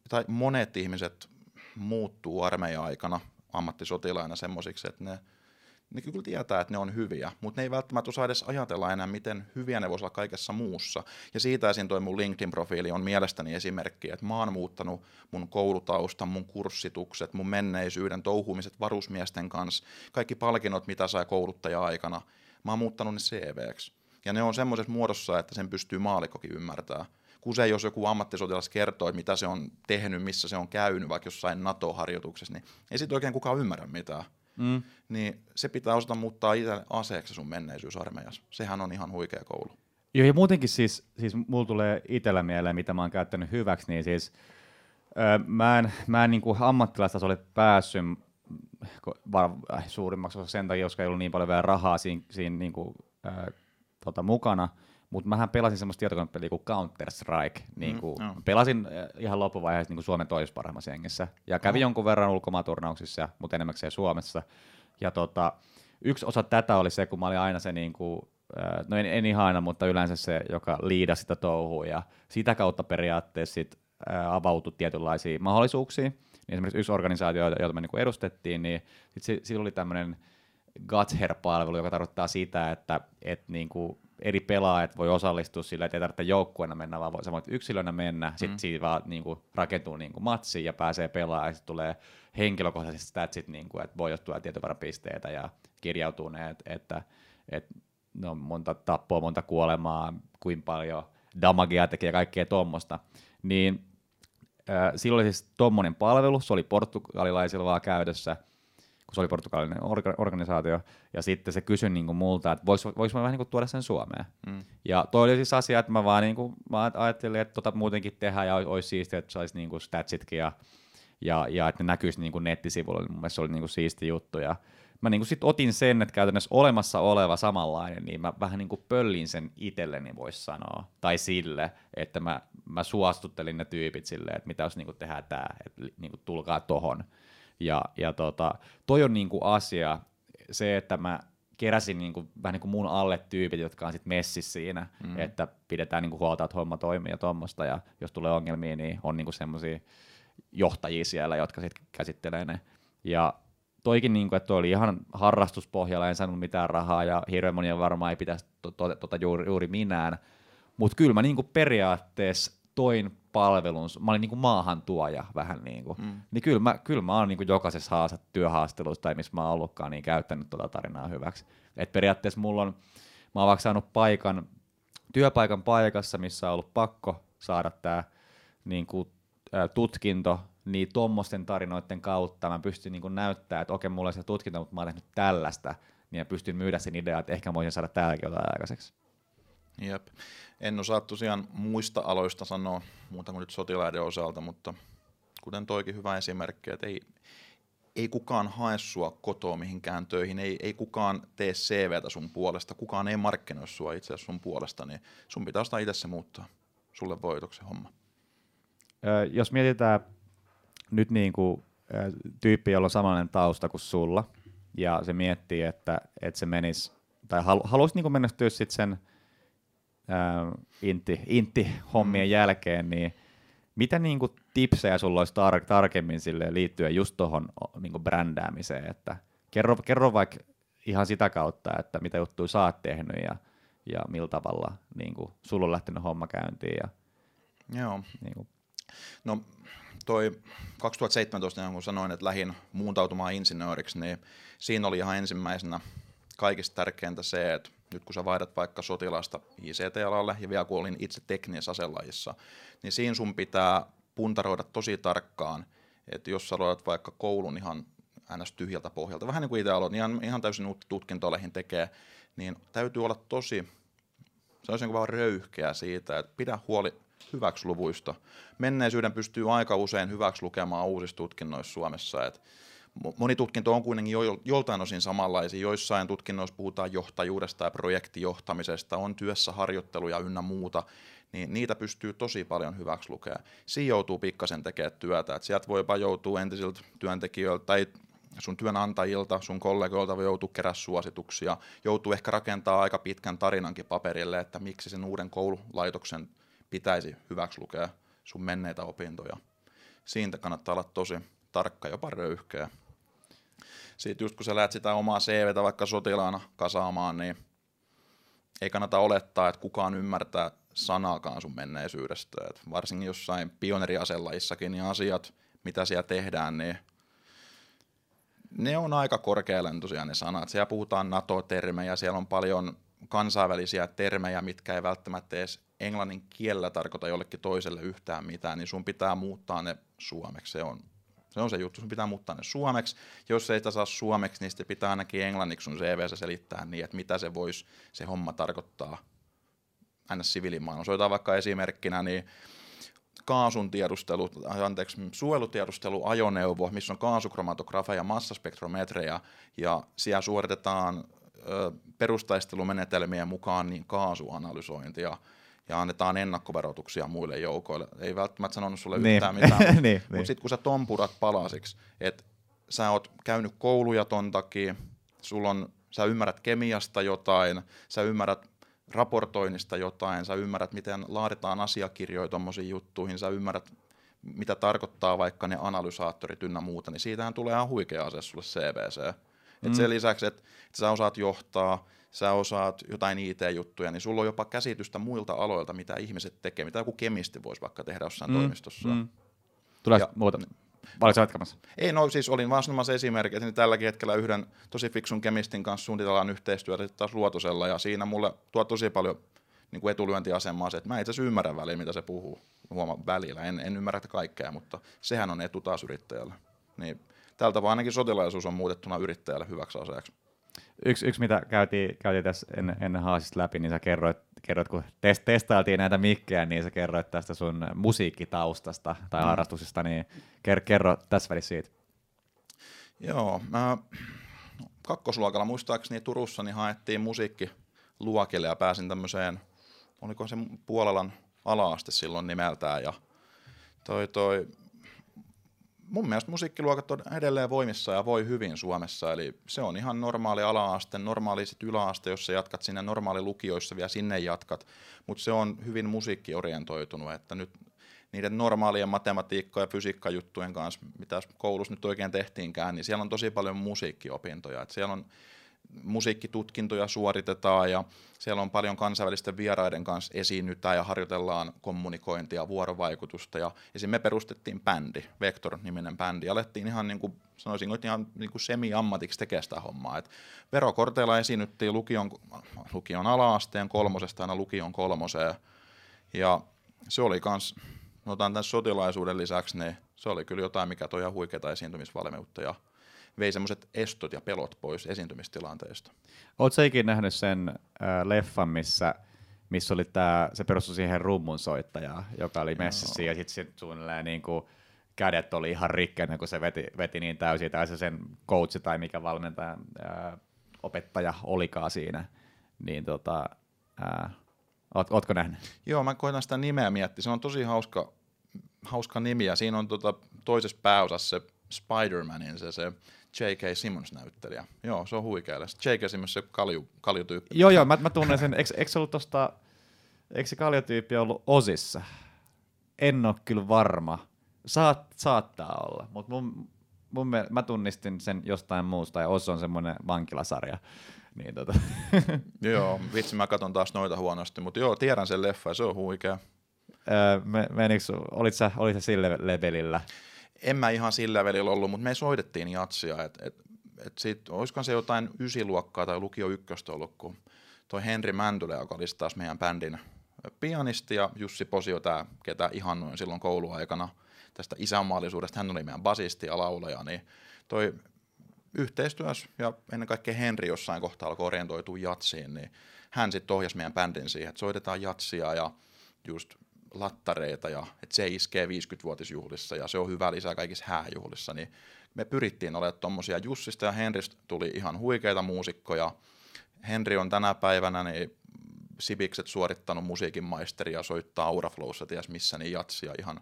Speaker 2: tai monet ihmiset muuttuu armeijan aikana ammattisotilaina semmoisiksi, että ne, ne kyllä tietää, että ne on hyviä, mutta ne ei välttämättä osaa edes ajatella enää, miten hyviä ne voisivat olla kaikessa muussa. Ja siitä esim. toi mun LinkedIn-profiili on mielestäni esimerkki, että mä oon muuttanut mun koulutaustan, mun kurssitukset, mun menneisyyden, touhumiset varusmiesten kanssa, kaikki palkinnot, mitä sai kouluttaja-aikana, mä oon muuttanut ne CVksi. Ja ne on semmoisessa muodossa, että sen pystyy maalikokin ymmärtää. Se, jos joku ammattisotilas kertoo, mitä se on tehnyt, missä se on käynyt, vaikka jossain NATO-harjoituksessa, niin ei siitä oikein kukaan ymmärrä mitään. Mm. Niin se pitää osata muuttaa itse aseeksi sun menneisyys armeijassa. Sehän on ihan huikea koulu.
Speaker 1: Joo, ja muutenkin siis, siis mulla tulee itsellä mieleen, mitä mä oon käyttänyt hyväksi, niin siis öö, mä en, mä en niin kuin ammattilaistasolle päässyt var, äh, suurimmaksi osa sen takia, koska ei ollut niin paljon vielä rahaa siinä, siinä niin kuin, äh, tota, mukana, mutta mähän pelasin semmoista tietokonepeliä kuin Counter-Strike. Niin kuin, mm, no. Pelasin ihan loppuvaiheessa niin kuin Suomen toisessa parhaimmassa jengissä. Ja kävin oh. jonkun verran ulkomaaturnauksissa, mutta enemmäkseen Suomessa. Ja tota, yksi osa tätä oli se, kun mä olin aina se, niin kuin, no en, en ihan aina, mutta yleensä se, joka liidasi sitä touhua. Ja sitä kautta periaatteessa sit, ää, avautui tietynlaisia mahdollisuuksia. Niin esimerkiksi yksi organisaatio, jota me niin kuin edustettiin, niin sit sillä oli tämmöinen Gutsher-palvelu, joka tarkoittaa sitä, että et niin kuin eri pelaajat voi osallistua sillä, että ei tarvitse joukkueena mennä, vaan sä voit yksilönä mennä, mm. sitten siitä vaan niin kuin, rakentuu niin kuin, matsi ja pääsee pelaamaan, ja sitten tulee henkilökohtaisesti statsit, niin kuin, että voi ottaa pisteitä ja kirjautuu ne, että, että, että no, monta tappoa, monta kuolemaa, kuinka paljon damagea tekee ja kaikkea tuommoista, niin äh, silloin oli siis tuommoinen palvelu, se oli portugalilaisilla vaan käytössä, kun se oli portugalinen orga- organisaatio, ja sitten se kysyi niin kuin multa, että vois, vois mä vähän niin kuin tuoda sen Suomeen. Mm. Ja toi oli siis asia, että mä vaan niin kuin, mä ajattelin, että tota muutenkin tehdään, ja olisi siistiä, että saisi niin kuin statsitkin, ja, ja, ja että ne näkyisi niin kuin nettisivuilla, niin mun mielestä se oli niin kuin siisti juttu, ja mä niin kuin sit otin sen, että käytännössä olemassa oleva samanlainen, niin mä vähän niin kuin pöllin sen itselleni, voisi sanoa. Tai sille, että mä, mä suostuttelin ne tyypit silleen, että mitä jos niin kuin tehdään tämä, että niin kuin tulkaa tohon. Ja, ja tota, toi on niinku asia, se, että mä keräsin niinku, vähän niin kuin mun alle tyypit, jotka on sitten messissä siinä, mm. että pidetään niinku huolta, että homma toimii ja tuommoista, ja jos tulee ongelmia, niin on niinku semmoisia johtajia siellä, jotka sitten käsittelee ne. Ja toikin, niinku, että toi oli ihan harrastuspohjalla, en saanut mitään rahaa, ja hirveän monia varmaan ei pitäisi tuota to, to, juuri, juuri minään, mutta kyllä mä niinku periaatteessa toin palvelun, mä olin niin kuin maahantuoja vähän niin kuin, mm. niin kyllä mä, kyllä mä oon niin kuin jokaisessa haastat, työhaastelussa tai missä mä oon ollutkaan, niin käyttänyt tuota tarinaa hyväksi. Et periaatteessa mulla on, mä oon vaikka saanut paikan, työpaikan paikassa, missä on ollut pakko saada tämä niin kuin, ä, tutkinto, niin tuommoisten tarinoiden kautta mä pystyn niin näyttämään, että okei, mulla on se tutkinto, mutta mä oon tehnyt tällaista, niin mä pystyn myydä sen ideaa, että ehkä mä voisin saada täälläkin jotain aikaiseksi.
Speaker 2: Jep. En osaa tosiaan muista aloista sanoa muuta kuin nyt sotilaiden osalta, mutta kuten toikin hyvä esimerkki, että ei, ei kukaan hae sua kotoa mihinkään töihin, ei, ei kukaan tee CVtä sun puolesta, kukaan ei markkinoi sua itse asiassa sun puolesta, niin sun pitää ostaa itse se muuttaa sulle voitoksen homma.
Speaker 1: Ö, jos mietitään nyt niin kuin, tyyppi, jolla on samanlainen tausta kuin sulla, ja se miettii, että, että se menisi, tai haluaisi niin sitten sen äh, intti, intti-hommien mm. jälkeen, niin mitä niin kuin, tipsejä sulla olisi tar- tarkemmin sille liittyen just tuohon niin brändäämiseen, että kerro, kerro vaikka ihan sitä kautta, että mitä juttuja sä oot tehnyt ja, ja millä tavalla niin kuin, sulla on lähtenyt homma käyntiin. Ja,
Speaker 2: Joo. Niin kuin. No toi 2017, niin kun sanoin, että lähin muuntautumaan insinööriksi, niin siinä oli ihan ensimmäisenä kaikista tärkeintä se, että nyt kun sä vaihdat vaikka sotilasta ICT-alalle ja vielä kun olin itse teknisessä aselajissa, niin siinä sun pitää puntaroida tosi tarkkaan, että jos sä aloitat vaikka koulun ihan ns. tyhjältä pohjalta, vähän niin kuin itse aloitin, ihan, ihan täysin uutta tutkintoleihin tekee, niin täytyy olla tosi, se niin vaan röyhkeä siitä, että pidä huoli hyväksluvuista. Menneisyyden pystyy aika usein hyväksi lukemaan uusissa tutkinnoissa Suomessa, että moni tutkinto on kuitenkin jo, joltain osin samanlaisia. Joissain tutkinnoissa puhutaan johtajuudesta ja projektijohtamisesta, on työssä harjoitteluja ynnä muuta, niin niitä pystyy tosi paljon hyväksi lukea. Siinä joutuu pikkasen tekemään työtä, että sieltä voi jopa joutua entisiltä työntekijöiltä tai sun työnantajilta, sun kollegoilta voi joutua kerää suosituksia, joutuu ehkä rakentaa aika pitkän tarinankin paperille, että miksi sen uuden koululaitoksen pitäisi hyväksi lukea sun menneitä opintoja. Siitä kannattaa olla tosi tarkka, jopa röyhkeä. Sitten just kun sä lähdet sitä omaa CVtä vaikka sotilaana kasaamaan, niin ei kannata olettaa, että kukaan ymmärtää sanaakaan sun menneisyydestä. Et varsinkin jossain pioneriaselajissakin niin asiat, mitä siellä tehdään, niin ne on aika korkealentoisia ne sanat. Siellä puhutaan NATO-termejä, siellä on paljon kansainvälisiä termejä, mitkä ei välttämättä edes englannin kielellä tarkoita jollekin toiselle yhtään mitään, niin sun pitää muuttaa ne suomeksi. Se on se on se juttu, sun pitää muuttaa ne suomeksi. Jos ei sitä saa suomeksi, niin sitten pitää ainakin englanniksi sun CVssä selittää niin, että mitä se voisi se homma tarkoittaa aina siviilimaailmassa. Otetaan vaikka esimerkkinä, niin kaasun tiedustelu, anteeksi, suojelutiedusteluajoneuvo, missä on kaasukromatografia ja massaspektrometreja, ja siellä suoritetaan perustaistelumenetelmien mukaan niin kaasuanalysointia ja annetaan ennakkovaroituksia muille joukoille. Ei välttämättä sanonut sulle niin. yhtään mitään, niin, mutta niin, mut sitten kun sä tompurat palasiksi, että sä oot käynyt kouluja ton takia, sulla on, sä ymmärrät kemiasta jotain, sä ymmärrät raportoinnista jotain, sä ymmärrät, miten laaditaan asiakirjoja tuommoisiin juttuihin, sä ymmärrät, mitä tarkoittaa vaikka ne analysaattorit ynnä muuta, niin siitähän tulee ihan huikea ase sulle CVC. Mm. Et sen lisäksi, että et sä osaat johtaa, sä osaat jotain IT-juttuja, niin sulla on jopa käsitystä muilta aloilta, mitä ihmiset tekee, mitä joku kemisti voisi vaikka tehdä jossain mm. toimistossa. Mm.
Speaker 1: Tulee muuta. Valitse jatkamassa?
Speaker 2: Ei, no siis olin vaan sanomassa esimerkkiä, niin tälläkin hetkellä yhden tosi fiksun kemistin kanssa suunnitellaan yhteistyötä taas Luotosella, ja siinä mulle tuo tosi paljon niin kuin etulyöntiasemaa se, että mä itse asiassa ymmärrän väliin, mitä se puhuu. Huoma välillä, en, en ymmärrä kaikkea, mutta sehän on etu taas yrittäjällä. Niin, tältä vaan ainakin sotilaisuus on muutettuna yrittäjälle hyväksi aseeksi.
Speaker 1: Yksi, yksi mitä käytiin, käytiin tässä ennen, ennen haasista läpi, niin sä kerroit, kerroit kun test, testailtiin näitä mikkejä, niin sä kerroit tästä sun musiikkitaustasta tai mm. harrastuksesta, niin ker, kerro tässä välissä siitä.
Speaker 2: Joo, mä kakkosluokalla muistaakseni Turussa niin haettiin musiikkiluokille ja pääsin tämmöiseen, oliko se Puolalan alaaste silloin nimeltään ja toi, toi mun mielestä musiikkiluokat on edelleen voimissa ja voi hyvin Suomessa, eli se on ihan normaali ala-aste, normaali sit yläaste, jos sä jatkat sinne normaali lukioissa vielä sinne jatkat, mutta se on hyvin musiikkiorientoitunut, että nyt niiden normaalien matematiikka- ja fysiikkajuttujen kanssa, mitä koulussa nyt oikein tehtiinkään, niin siellä on tosi paljon musiikkiopintoja, että siellä on musiikkitutkintoja suoritetaan ja siellä on paljon kansainvälisten vieraiden kanssa esiinnytään ja harjoitellaan kommunikointia, vuorovaikutusta ja esim. me perustettiin bändi, Vector-niminen bändi, alettiin ihan niin kuin, sanoisin, että ihan niin kuin semi-ammatiksi tekemään sitä hommaa. Et verokorteilla esiinnyttiin lukion, lukion ala-asteen kolmosesta aina lukion kolmoseen ja se oli kans, otan tämän sotilaisuuden lisäksi, niin se oli kyllä jotain, mikä toi huikeata esiintymisvalmiutta ja vei semmoiset estot ja pelot pois esiintymistilanteesta.
Speaker 1: Oletko ikinä nähnyt sen äh, leffan, missä, missä oli tää, se perustui siihen rummunsoittajaan, joka oli messissä ja sitten sit suunnilleen niin kuin, kädet oli ihan rikkeänä, kun se veti, veti niin täysin, tai se sen coach tai mikä valmentaja, ää, opettaja olikaan siinä. Niin tota, ää, oot, ootko nähnyt?
Speaker 2: Joo, mä koitan sitä nimeä miettiä. Se on tosi hauska, hauska nimi, ja siinä on tota, toisessa pääosassa se Spider-Manin se, se J.K. Simmons-näyttelijä. Joo, se on huikea. J.K. Simmons, se kalju, kaljutyyppi.
Speaker 1: Joo, joo, mä, mä tunnen sen. Eikö, eikö ollut tosta, eikö se kaljutyyppi ollut osissa? En ole kyllä varma. Saat, saattaa olla, mutta mun, mun mielestä, mä tunnistin sen jostain muusta, ja Oz on semmoinen vankilasarja. Niin tota.
Speaker 2: joo, vitsi mä katson taas noita huonosti, mutta joo, tiedän sen leffa, se on huikea.
Speaker 1: Öö, menikö, olit sä, olit sä sille levelillä?
Speaker 2: En mä ihan sillä välillä ollut, mutta me soitettiin jatsia, että et, et sit, olisikohan se jotain ysiluokkaa tai lukio ykköstä ollut, kun toi Henri Mäntylä, joka oli taas meidän bändin pianisti ja Jussi Posio, tämä, ketä ihannoin silloin kouluaikana tästä isänmaallisuudesta, hän oli meidän basisti ja laulaja, niin toi yhteistyössä ja ennen kaikkea Henri jossain kohtaa alkoi orientoitua jatsiin, niin hän sitten ohjasi meidän bändin siihen, että soitetaan jatsia ja just lattareita ja että se iskee 50-vuotisjuhlissa ja se on hyvä lisää kaikissa hääjuhlissa, niin me pyrittiin olemaan tuommoisia. Jussista ja Henristä tuli ihan huikeita muusikkoja. Henri on tänä päivänä niin Sibikset suorittanut musiikin maisteri ja soittaa Auraflowssa ties missä, niin jatsia ihan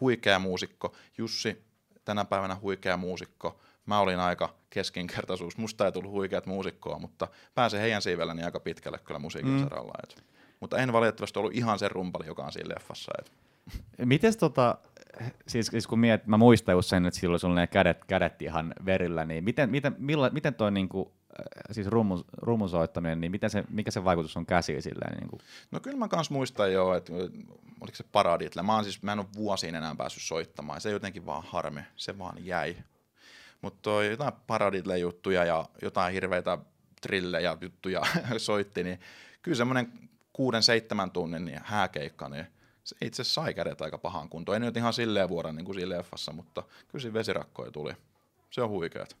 Speaker 2: huikea muusikko. Jussi tänä päivänä huikea muusikko. Mä olin aika keskinkertaisuus. Musta ei tullut huikeat muusikkoa, mutta pääsee heidän siivelläni aika pitkälle kyllä musiikin mm. saralla. Et mutta en valitettavasti ollut ihan se rumpali, joka on siinä leffassa. Et.
Speaker 1: Mites tota, siis, siis kun miet, mä muistan just sen, että silloin sulla ne kädet, kädet ihan verillä, niin miten, miten, milla, miten toi niinku, äh, siis rummu, rummusoittaminen, niin miten se, mikä se vaikutus on käsiin silleen? Niin kuin?
Speaker 2: No kyllä mä kans muistan jo, että oliko se paraditla. Mä, siis, mä en ole vuosiin enää päässyt soittamaan. Se jotenkin vaan harmi. Se vaan jäi. Mutta jotain paraditle-juttuja ja jotain hirveitä trillejä juttuja soitti, niin kyllä semmoinen kuuden, seitsemän tunnin niin hääkeikka, niin se itse sai kädet aika pahaan kuntoon. Ei nyt ihan silleen vuoda niin kuin siinä leffassa, mutta kyllä siinä vesirakkoja tuli. Se on huikeat.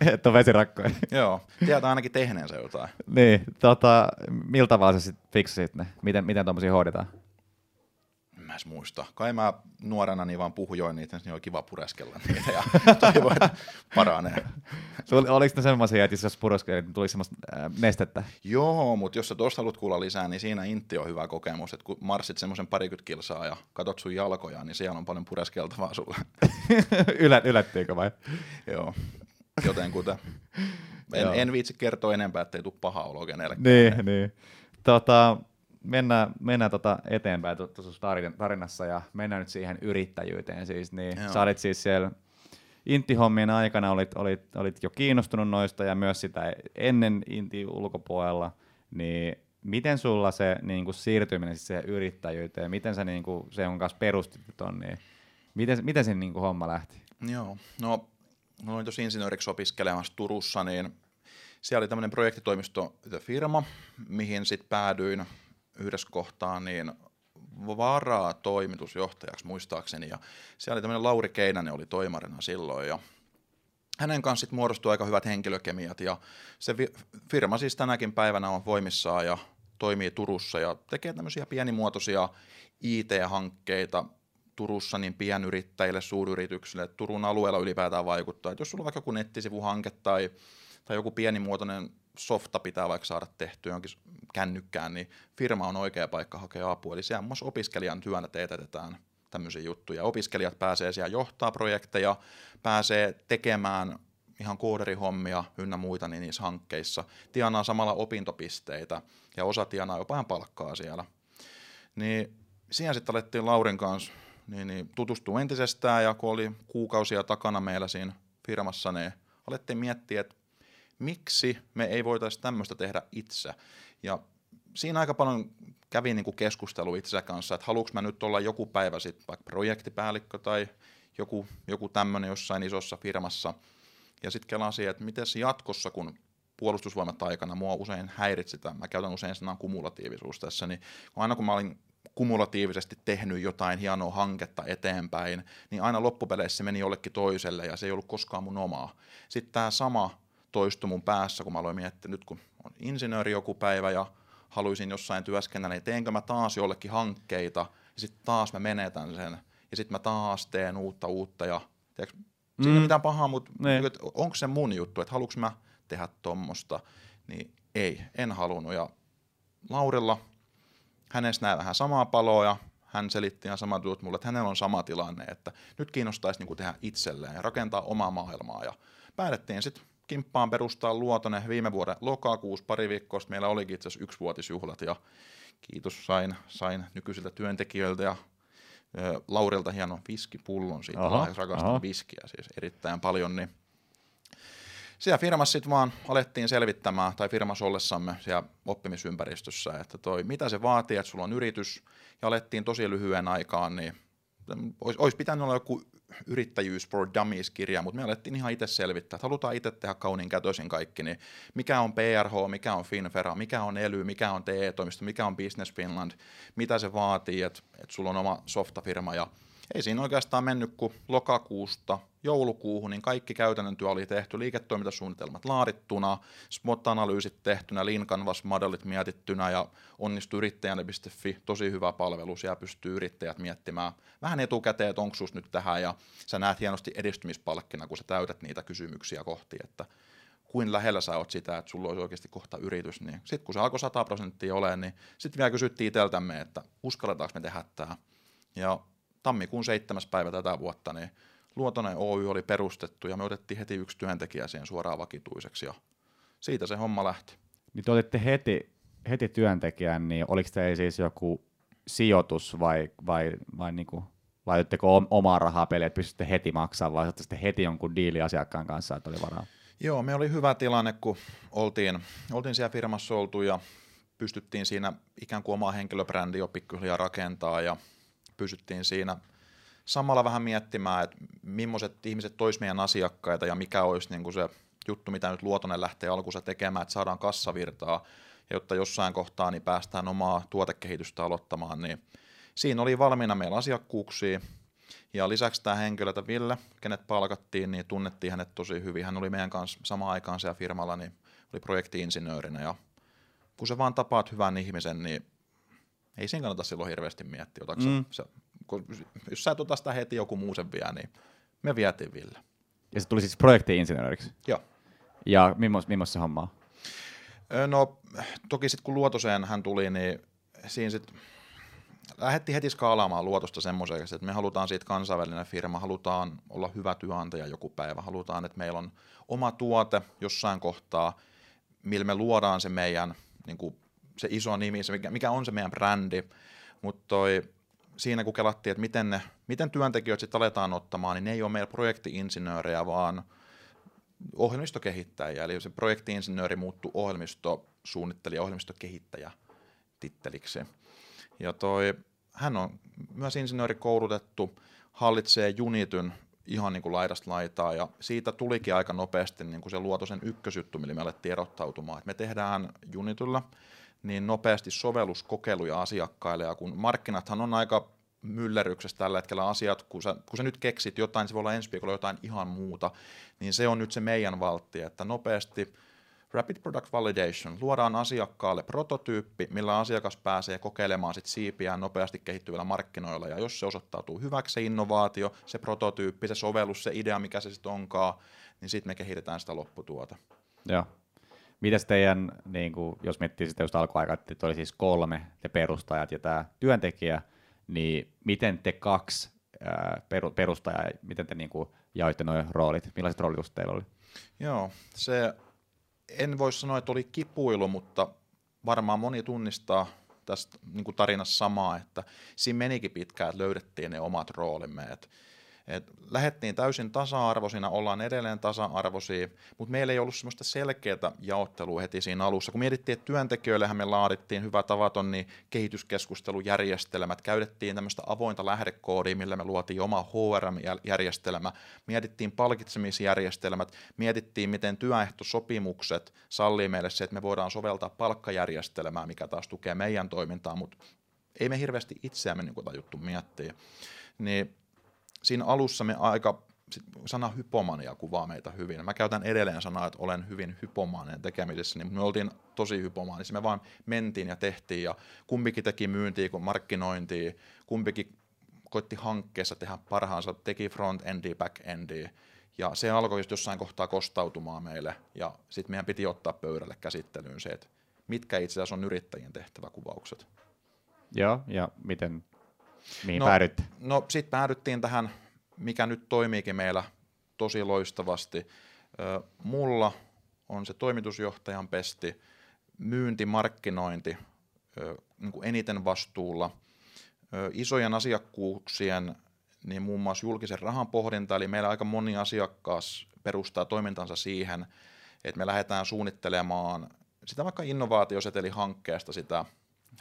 Speaker 1: Että on vesirakkoja.
Speaker 2: Joo, tietää ainakin tehneensä jotain.
Speaker 1: niin, tota, miltä tavalla sä sitten fiksasit ne? Miten, miten tuommoisia hoidetaan?
Speaker 2: Mä edes muista. Kai mä nuorena niin vaan puhujoin niitä, niin oli kiva pureskella niitä ja toivon, että paranee.
Speaker 1: Oliko ne semmoisia, että jos pureskelit, niin tuli semmoista äh, nestettä?
Speaker 2: Joo, mutta jos sä tuosta haluat kuulla lisää, niin siinä intti on hyvä kokemus, että kun marssit semmoisen parikymmentä kilsaa ja katot sun jalkoja, niin siellä on paljon pureskeltavaa sulle.
Speaker 1: Ylät, yllättiinkö vai?
Speaker 2: Joo, joten kuten. En, en viitsi kertoa enempää, ettei tule paha olo kenellekään.
Speaker 1: Niin, niin. Tota, mennään, mennään tota eteenpäin tuossa tarinassa ja mennään nyt siihen yrittäjyyteen siis. Niin Joo. sä olit siis siellä Inti-hommien aikana olit, olit, olit jo kiinnostunut noista ja myös sitä ennen Inti ulkopuolella, niin miten sulla se niin kuin siirtyminen siis siihen yrittäjyyteen, miten sä niin kuin, se on kanssa perustit ton, niin miten, miten se niin kuin homma lähti?
Speaker 2: Joo, no mä olin tuossa insinööriksi opiskelemassa Turussa, niin siellä oli tämmöinen projektitoimisto firma, mihin sitten päädyin yhdessä kohtaa niin varaa toimitusjohtajaksi muistaakseni, ja siellä oli tämmöinen Lauri Keinänen oli toimarina silloin, ja hänen kanssa sitten muodostui aika hyvät henkilökemiat, ja se firma siis tänäkin päivänä on voimissaan ja toimii Turussa ja tekee tämmöisiä pienimuotoisia IT-hankkeita Turussa niin pienyrittäjille, suuryrityksille, Turun alueella ylipäätään vaikuttaa. Et jos sulla on vaikka joku nettisivuhanke tai, tai joku pienimuotoinen softa pitää vaikka saada tehtyä jonkin kännykkään, niin firma on oikea paikka hakea apua. Eli siellä muassa opiskelijan työnä teetetään tämmöisiä juttuja. Opiskelijat pääsee siellä johtaa projekteja, pääsee tekemään ihan kooderihommia ynnä muita niin niissä hankkeissa. Tienaa samalla opintopisteitä ja osa tienaa jopa ihan palkkaa siellä. Niin siihen sitten alettiin Laurin kanssa niin, niin tutustua entisestään ja kun oli kuukausia takana meillä siinä firmassa, niin alettiin miettiä, että miksi me ei voitaisi tämmöistä tehdä itse. Ja siinä aika paljon kävi niin kuin keskustelu itse kanssa, että haluanko mä nyt olla joku päivä sitten vaikka projektipäällikkö tai joku, joku tämmöinen jossain isossa firmassa. Ja sitten kelasin, että miten jatkossa, kun puolustusvoimat aikana mua usein häiritsi sitä, mä käytän usein sanaa kumulatiivisuus tässä, niin aina kun mä olin kumulatiivisesti tehnyt jotain hienoa hanketta eteenpäin, niin aina loppupeleissä se meni jollekin toiselle ja se ei ollut koskaan mun omaa. Sitten tämä sama toistui mun päässä, kun mä aloin miettiä, nyt kun on insinööri joku päivä ja haluaisin jossain työskennellä, niin teenkö mä taas jollekin hankkeita, ja sitten taas mä menetän sen, ja sitten mä taas teen uutta uutta, ja tiedätkö, mm. siinä ei mm. mitään pahaa, mutta niin. onko se mun juttu, että haluanko mä tehdä tuommoista, niin ei, en halunnut, ja Laurilla, hänestä näin vähän samaa paloa, ja hän selitti ihan samat jutut mulle, että hänellä on sama tilanne, että nyt kiinnostaisi niin tehdä itselleen ja rakentaa omaa maailmaa, ja päätettiin sitten kimppaan perustaa Luotonen viime vuoden lokakuussa pari viikkoa meillä olikin itse asiassa yksivuotisjuhlat ja kiitos sain, sain nykyisiltä työntekijöiltä ja ö, Laurilta hienon viskipullon siitä, aha, rakastan aha. viskiä siis erittäin paljon, niin siellä firmassa sitten vaan alettiin selvittämään, tai firmassa ollessamme siellä oppimisympäristössä, että toi, mitä se vaatii, että sulla on yritys, ja alettiin tosi lyhyen aikaan, niin olisi, olisi pitänyt olla joku yrittäjyys for Dummies-kirja, mutta me alettiin ihan itse selvittää, että halutaan itse tehdä kauniin kätösin kaikki, niin mikä on PRH, mikä on Finfera, mikä on ELY, mikä on TE-toimisto, mikä on Business Finland, mitä se vaatii, että, että sulla on oma softafirma ja ei siinä oikeastaan mennyt kuin lokakuusta joulukuuhun, niin kaikki käytännön työ oli tehty, liiketoimintasuunnitelmat laadittuna, SWOT-analyysit tehtynä, Lean Canvas-modellit mietittynä ja onnistu yrittäjänne.fi, tosi hyvä palvelu, siellä pystyy yrittäjät miettimään vähän etukäteen, että onko nyt tähän ja sä näet hienosti edistymispalkkina, kun sä täytät niitä kysymyksiä kohti, että kuin lähellä sä oot sitä, että sulla olisi oikeasti kohta yritys, niin sitten kun se alkoi 100 prosenttia olemaan, niin sitten vielä kysyttiin itseltämme, että uskalletaanko me tehdä tämä. Ja tammikuun seitsemäs päivä tätä vuotta, niin Luotonen Oy oli perustettu ja me otettiin heti yksi työntekijä siihen suoraan vakituiseksi ja siitä se homma lähti.
Speaker 1: Niin te otitte heti, heti työntekijän, niin oliko teillä siis joku sijoitus vai, vai, vai, niinku, laitoitteko omaa rahaa peliä, että pystytte heti maksamaan, vai sitten heti jonkun diili asiakkaan kanssa, että oli varaa?
Speaker 2: Joo, me oli hyvä tilanne, kun oltiin, oltiin siellä firmassa oltu ja pystyttiin siinä ikään kuin omaa henkilöbrändi jo pikkuhiljaa rakentaa ja pysyttiin siinä samalla vähän miettimään, että millaiset ihmiset tois meidän asiakkaita ja mikä olisi niin kuin se juttu, mitä nyt Luotonen lähtee alkuunsa tekemään, että saadaan kassavirtaa, jotta jossain kohtaa niin päästään omaa tuotekehitystä aloittamaan, niin siinä oli valmiina meillä asiakkuuksia, ja lisäksi tämä henkilö, että Ville, kenet palkattiin, niin tunnettiin hänet tosi hyvin. Hän oli meidän kanssa samaan aikaan siellä firmalla, niin oli projektiinsinöörinä, ja kun sä vaan tapaat hyvän ihmisen, niin ei siinä kannata silloin hirveästi miettiä, mm. sä, kun, jos sä et ota sitä heti joku muu sen vie, niin me vietiin Ville.
Speaker 1: Ja se tuli siis projektiinsinööriksi?
Speaker 2: Joo.
Speaker 1: Ja millaista se hommaa?
Speaker 2: No toki sitten kun Luotoseen hän tuli, niin siinä sitten lähdettiin heti skaalaamaan Luotosta semmoiseksi, että me halutaan siitä kansainvälinen firma, halutaan olla hyvä työnantaja joku päivä, halutaan, että meillä on oma tuote jossain kohtaa, millä me luodaan se meidän niin kuin se iso nimi, se mikä, mikä on se meidän brändi, mutta siinä kun kelattiin, että miten, ne, miten työntekijöitä sitten aletaan ottamaan, niin ne ei ole meillä projektiinsinöörejä, vaan ohjelmistokehittäjiä, eli se projektiinsinööri muuttui ohjelmistosuunnittelija, ohjelmistokehittäjä titteliksi. Ja toi, hän on myös insinööri koulutettu, hallitsee Unityn ihan niin kuin laidasta laitaa, ja siitä tulikin aika nopeasti niin kuin se luoto sen ykkösjuttu, millä me alettiin erottautumaan. Et me tehdään Unityllä niin nopeasti sovelluskokeiluja asiakkaille, ja kun markkinathan on aika myllerryksessä tällä hetkellä asiat, kun sä, kun sä nyt keksit jotain, se voi olla ensi viikolla jotain ihan muuta, niin se on nyt se meidän valtti, että nopeasti Rapid Product Validation, luodaan asiakkaalle prototyyppi, millä asiakas pääsee kokeilemaan sit siipiään nopeasti kehittyvillä markkinoilla, ja jos se osoittautuu hyväksi se innovaatio, se prototyyppi, se sovellus, se idea, mikä se sitten onkaan, niin sitten me kehitetään sitä lopputuota.
Speaker 1: Joo. Mitäs teidän, niin kuin, jos miettii sitä just alkuaikaa, että oli siis kolme, te perustajat ja tämä työntekijä, niin miten te kaksi ää, perustajaa, miten te niin kuin, jaoitte nuo roolit? Millaiset roolit teillä oli?
Speaker 2: Joo, se en voi sanoa, että oli kipuilu, mutta varmaan moni tunnistaa tästä niin kuin tarinassa samaa, että siinä menikin pitkään, että löydettiin ne omat roolimme. Että et lähettiin täysin tasa-arvoisina, ollaan edelleen tasa-arvoisia, mutta meillä ei ollut semmoista selkeää jaottelua heti siinä alussa. Kun mietittiin, että työntekijöillehän me laadittiin hyvä tavaton, niin kehityskeskustelujärjestelmät, käytettiin tämmöistä avointa lähdekoodia, millä me luotiin oma HRM-järjestelmä, mietittiin palkitsemisjärjestelmät, mietittiin, miten työehtosopimukset sallii meille se, että me voidaan soveltaa palkkajärjestelmää, mikä taas tukee meidän toimintaa, mutta ei me hirveästi itseämme niin tajuttu miettiä. Niin siinä alussa me aika, sana hypomania kuvaa meitä hyvin. Mä käytän edelleen sanaa, että olen hyvin hypomaaninen tekemisessä, niin me oltiin tosi hypomaanisia. Me vaan mentiin ja tehtiin ja kumpikin teki myyntiä kuin markkinointia, kumpikin koitti hankkeessa tehdä parhaansa, teki front-endia, back-endia. Ja se alkoi just jossain kohtaa kostautumaan meille ja sitten meidän piti ottaa pöydälle käsittelyyn se, että mitkä itse asiassa on yrittäjien tehtäväkuvaukset.
Speaker 1: Joo, ja miten Mihin
Speaker 2: no,
Speaker 1: päädytte?
Speaker 2: No sitten päädyttiin tähän, mikä nyt toimiikin meillä tosi loistavasti. Mulla on se toimitusjohtajan pesti, myynti, markkinointi niin kuin eniten vastuulla, isojen asiakkuuksien, niin muun muassa julkisen rahan pohdinta, eli meillä aika moni asiakas perustaa toimintansa siihen, että me lähdetään suunnittelemaan sitä vaikka innovaatiosetelihankkeesta sitä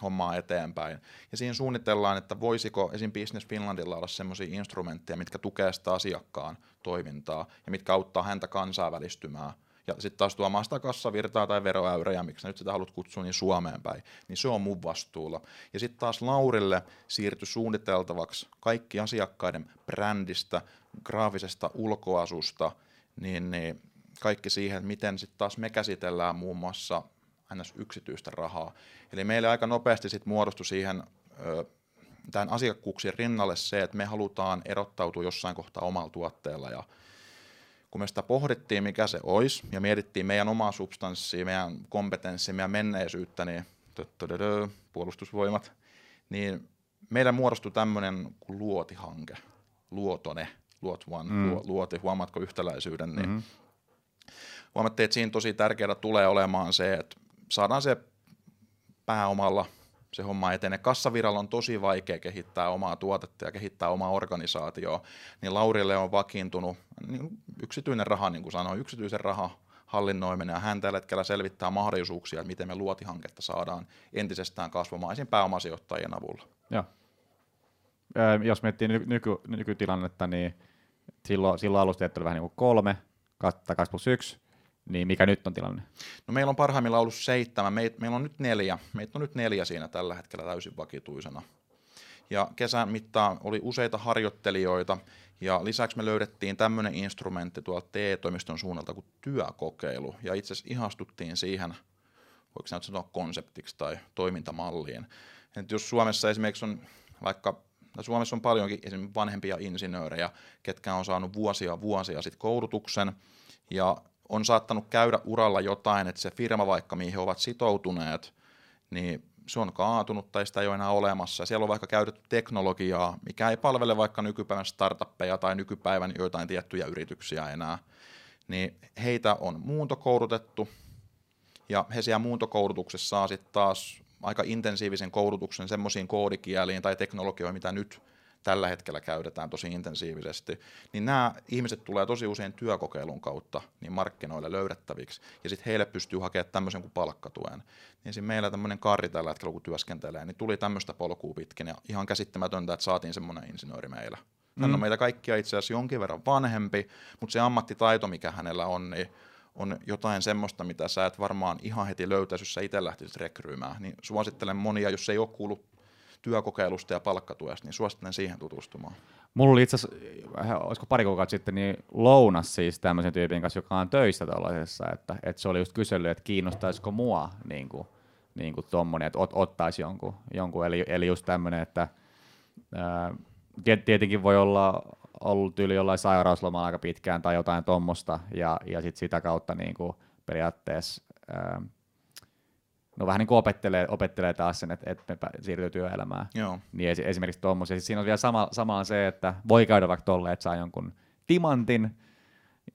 Speaker 2: hommaa eteenpäin. Ja siinä suunnitellaan, että voisiko esim. Business Finlandilla olla sellaisia instrumentteja, mitkä tukee sitä asiakkaan toimintaa ja mitkä auttaa häntä kansainvälistymään. Ja sitten taas tuomaan sitä kassavirtaa tai veroäyräjä, miksi nyt sitä haluat kutsua, niin Suomeen päin. Niin se on mun vastuulla. Ja sitten taas Laurille siirtyi suunniteltavaksi kaikki asiakkaiden brändistä, graafisesta ulkoasusta, niin, niin kaikki siihen, miten sitten taas me käsitellään muun muassa ns. yksityistä rahaa. Eli meille aika nopeasti sit muodostui siihen tämän asiakkuuksien rinnalle se, että me halutaan erottautua jossain kohtaa omalla tuotteella ja kun me sitä pohdittiin, mikä se olisi, ja mietittiin meidän omaa substanssia, meidän kompetenssia, meidän menneisyyttä, niin puolustusvoimat, niin meillä muodostui tämmöinen kuin luotihanke, luotone, luot one, mm. luoti, huomaatko yhtäläisyyden, niin mm-hmm. huomattiin, että siinä tosi tärkeää tulee olemaan se, että saadaan se pääomalla se homma etenee. Kassaviralla on tosi vaikea kehittää omaa tuotetta ja kehittää omaa organisaatioa, niin Laurille on vakiintunut niin yksityinen raha, niin kuin sanoin, yksityisen raha hallinnoiminen, ja hän tällä hetkellä selvittää mahdollisuuksia, että miten me luotihanketta saadaan entisestään kasvamaan esim. pääomasijoittajien avulla.
Speaker 1: Joo. Jos miettii nyky, nykytilannetta, niin silloin, silloin alusta oli vähän niin kuin kolme, 2 plus 1, niin mikä nyt on tilanne?
Speaker 2: No meillä on parhaimmillaan ollut seitsemän, Meit, meillä on nyt neljä, meitä on nyt neljä siinä tällä hetkellä täysin vakituisena. Ja kesän mittaan oli useita harjoittelijoita, ja lisäksi me löydettiin tämmöinen instrumentti tuolta TE-toimiston suunnalta kuin työkokeilu, ja itse asiassa ihastuttiin siihen, voiko nyt sanoa konseptiksi tai toimintamalliin. Et jos Suomessa esimerkiksi on vaikka Suomessa on paljonkin esimerkiksi vanhempia insinöörejä, ketkä on saanut vuosia vuosia sitten koulutuksen, ja on saattanut käydä uralla jotain, että se firma vaikka mihin he ovat sitoutuneet, niin se on kaatunut tai sitä ei ole enää olemassa. Siellä on vaikka käytetty teknologiaa, mikä ei palvele vaikka nykypäivän startuppeja tai nykypäivän joitain tiettyjä yrityksiä enää. Niin heitä on muuntokoulutettu ja he siellä muuntokoulutuksessa saa sitten taas aika intensiivisen koulutuksen semmoisiin koodikieliin tai teknologioihin, mitä nyt tällä hetkellä käytetään tosi intensiivisesti, niin nämä ihmiset tulee tosi usein työkokeilun kautta niin markkinoille löydettäviksi, ja sitten heille pystyy hakemaan tämmöisen kuin palkkatuen. Niin siinä meillä tämmöinen karri tällä hetkellä, kun työskentelee, niin tuli tämmöistä polkua pitkin, ja ihan käsittämätöntä, että saatiin semmoinen insinööri meillä. Hän mm. on meitä kaikkia itse asiassa jonkin verran vanhempi, mutta se ammattitaito, mikä hänellä on, niin on jotain semmoista, mitä sä et varmaan ihan heti löytäisi, jos sä itse lähtisit rekryymään. Niin suosittelen monia, jos ei ole kuullut työkokeilusta ja palkkatuesta, niin suosittelen siihen tutustumaan.
Speaker 1: Mulla oli itse asiassa, olisiko pari kuukautta sitten, niin lounas siis tämmöisen tyypin kanssa, joka on töissä tuollaisessa, että, että se oli just kysellyt, että kiinnostaisiko mua niin kuin, niin kuin tommonen, että ot, ottaisi jonkun, jonkun. Eli, eli just tämmöinen, että ää, tietenkin voi olla ollut yli jollain sairauslomalla aika pitkään tai jotain tuommoista, ja, ja sit sitä kautta niin kuin periaatteessa ää, no vähän niin kuin opettelee, opettelee taas sen, että, että me siirtyy työelämään.
Speaker 2: Joo.
Speaker 1: Niin esimerkiksi tuommoisia. Siis siinä on vielä sama, sama on se, että voi käydä vaikka tolleen, että saa jonkun timantin,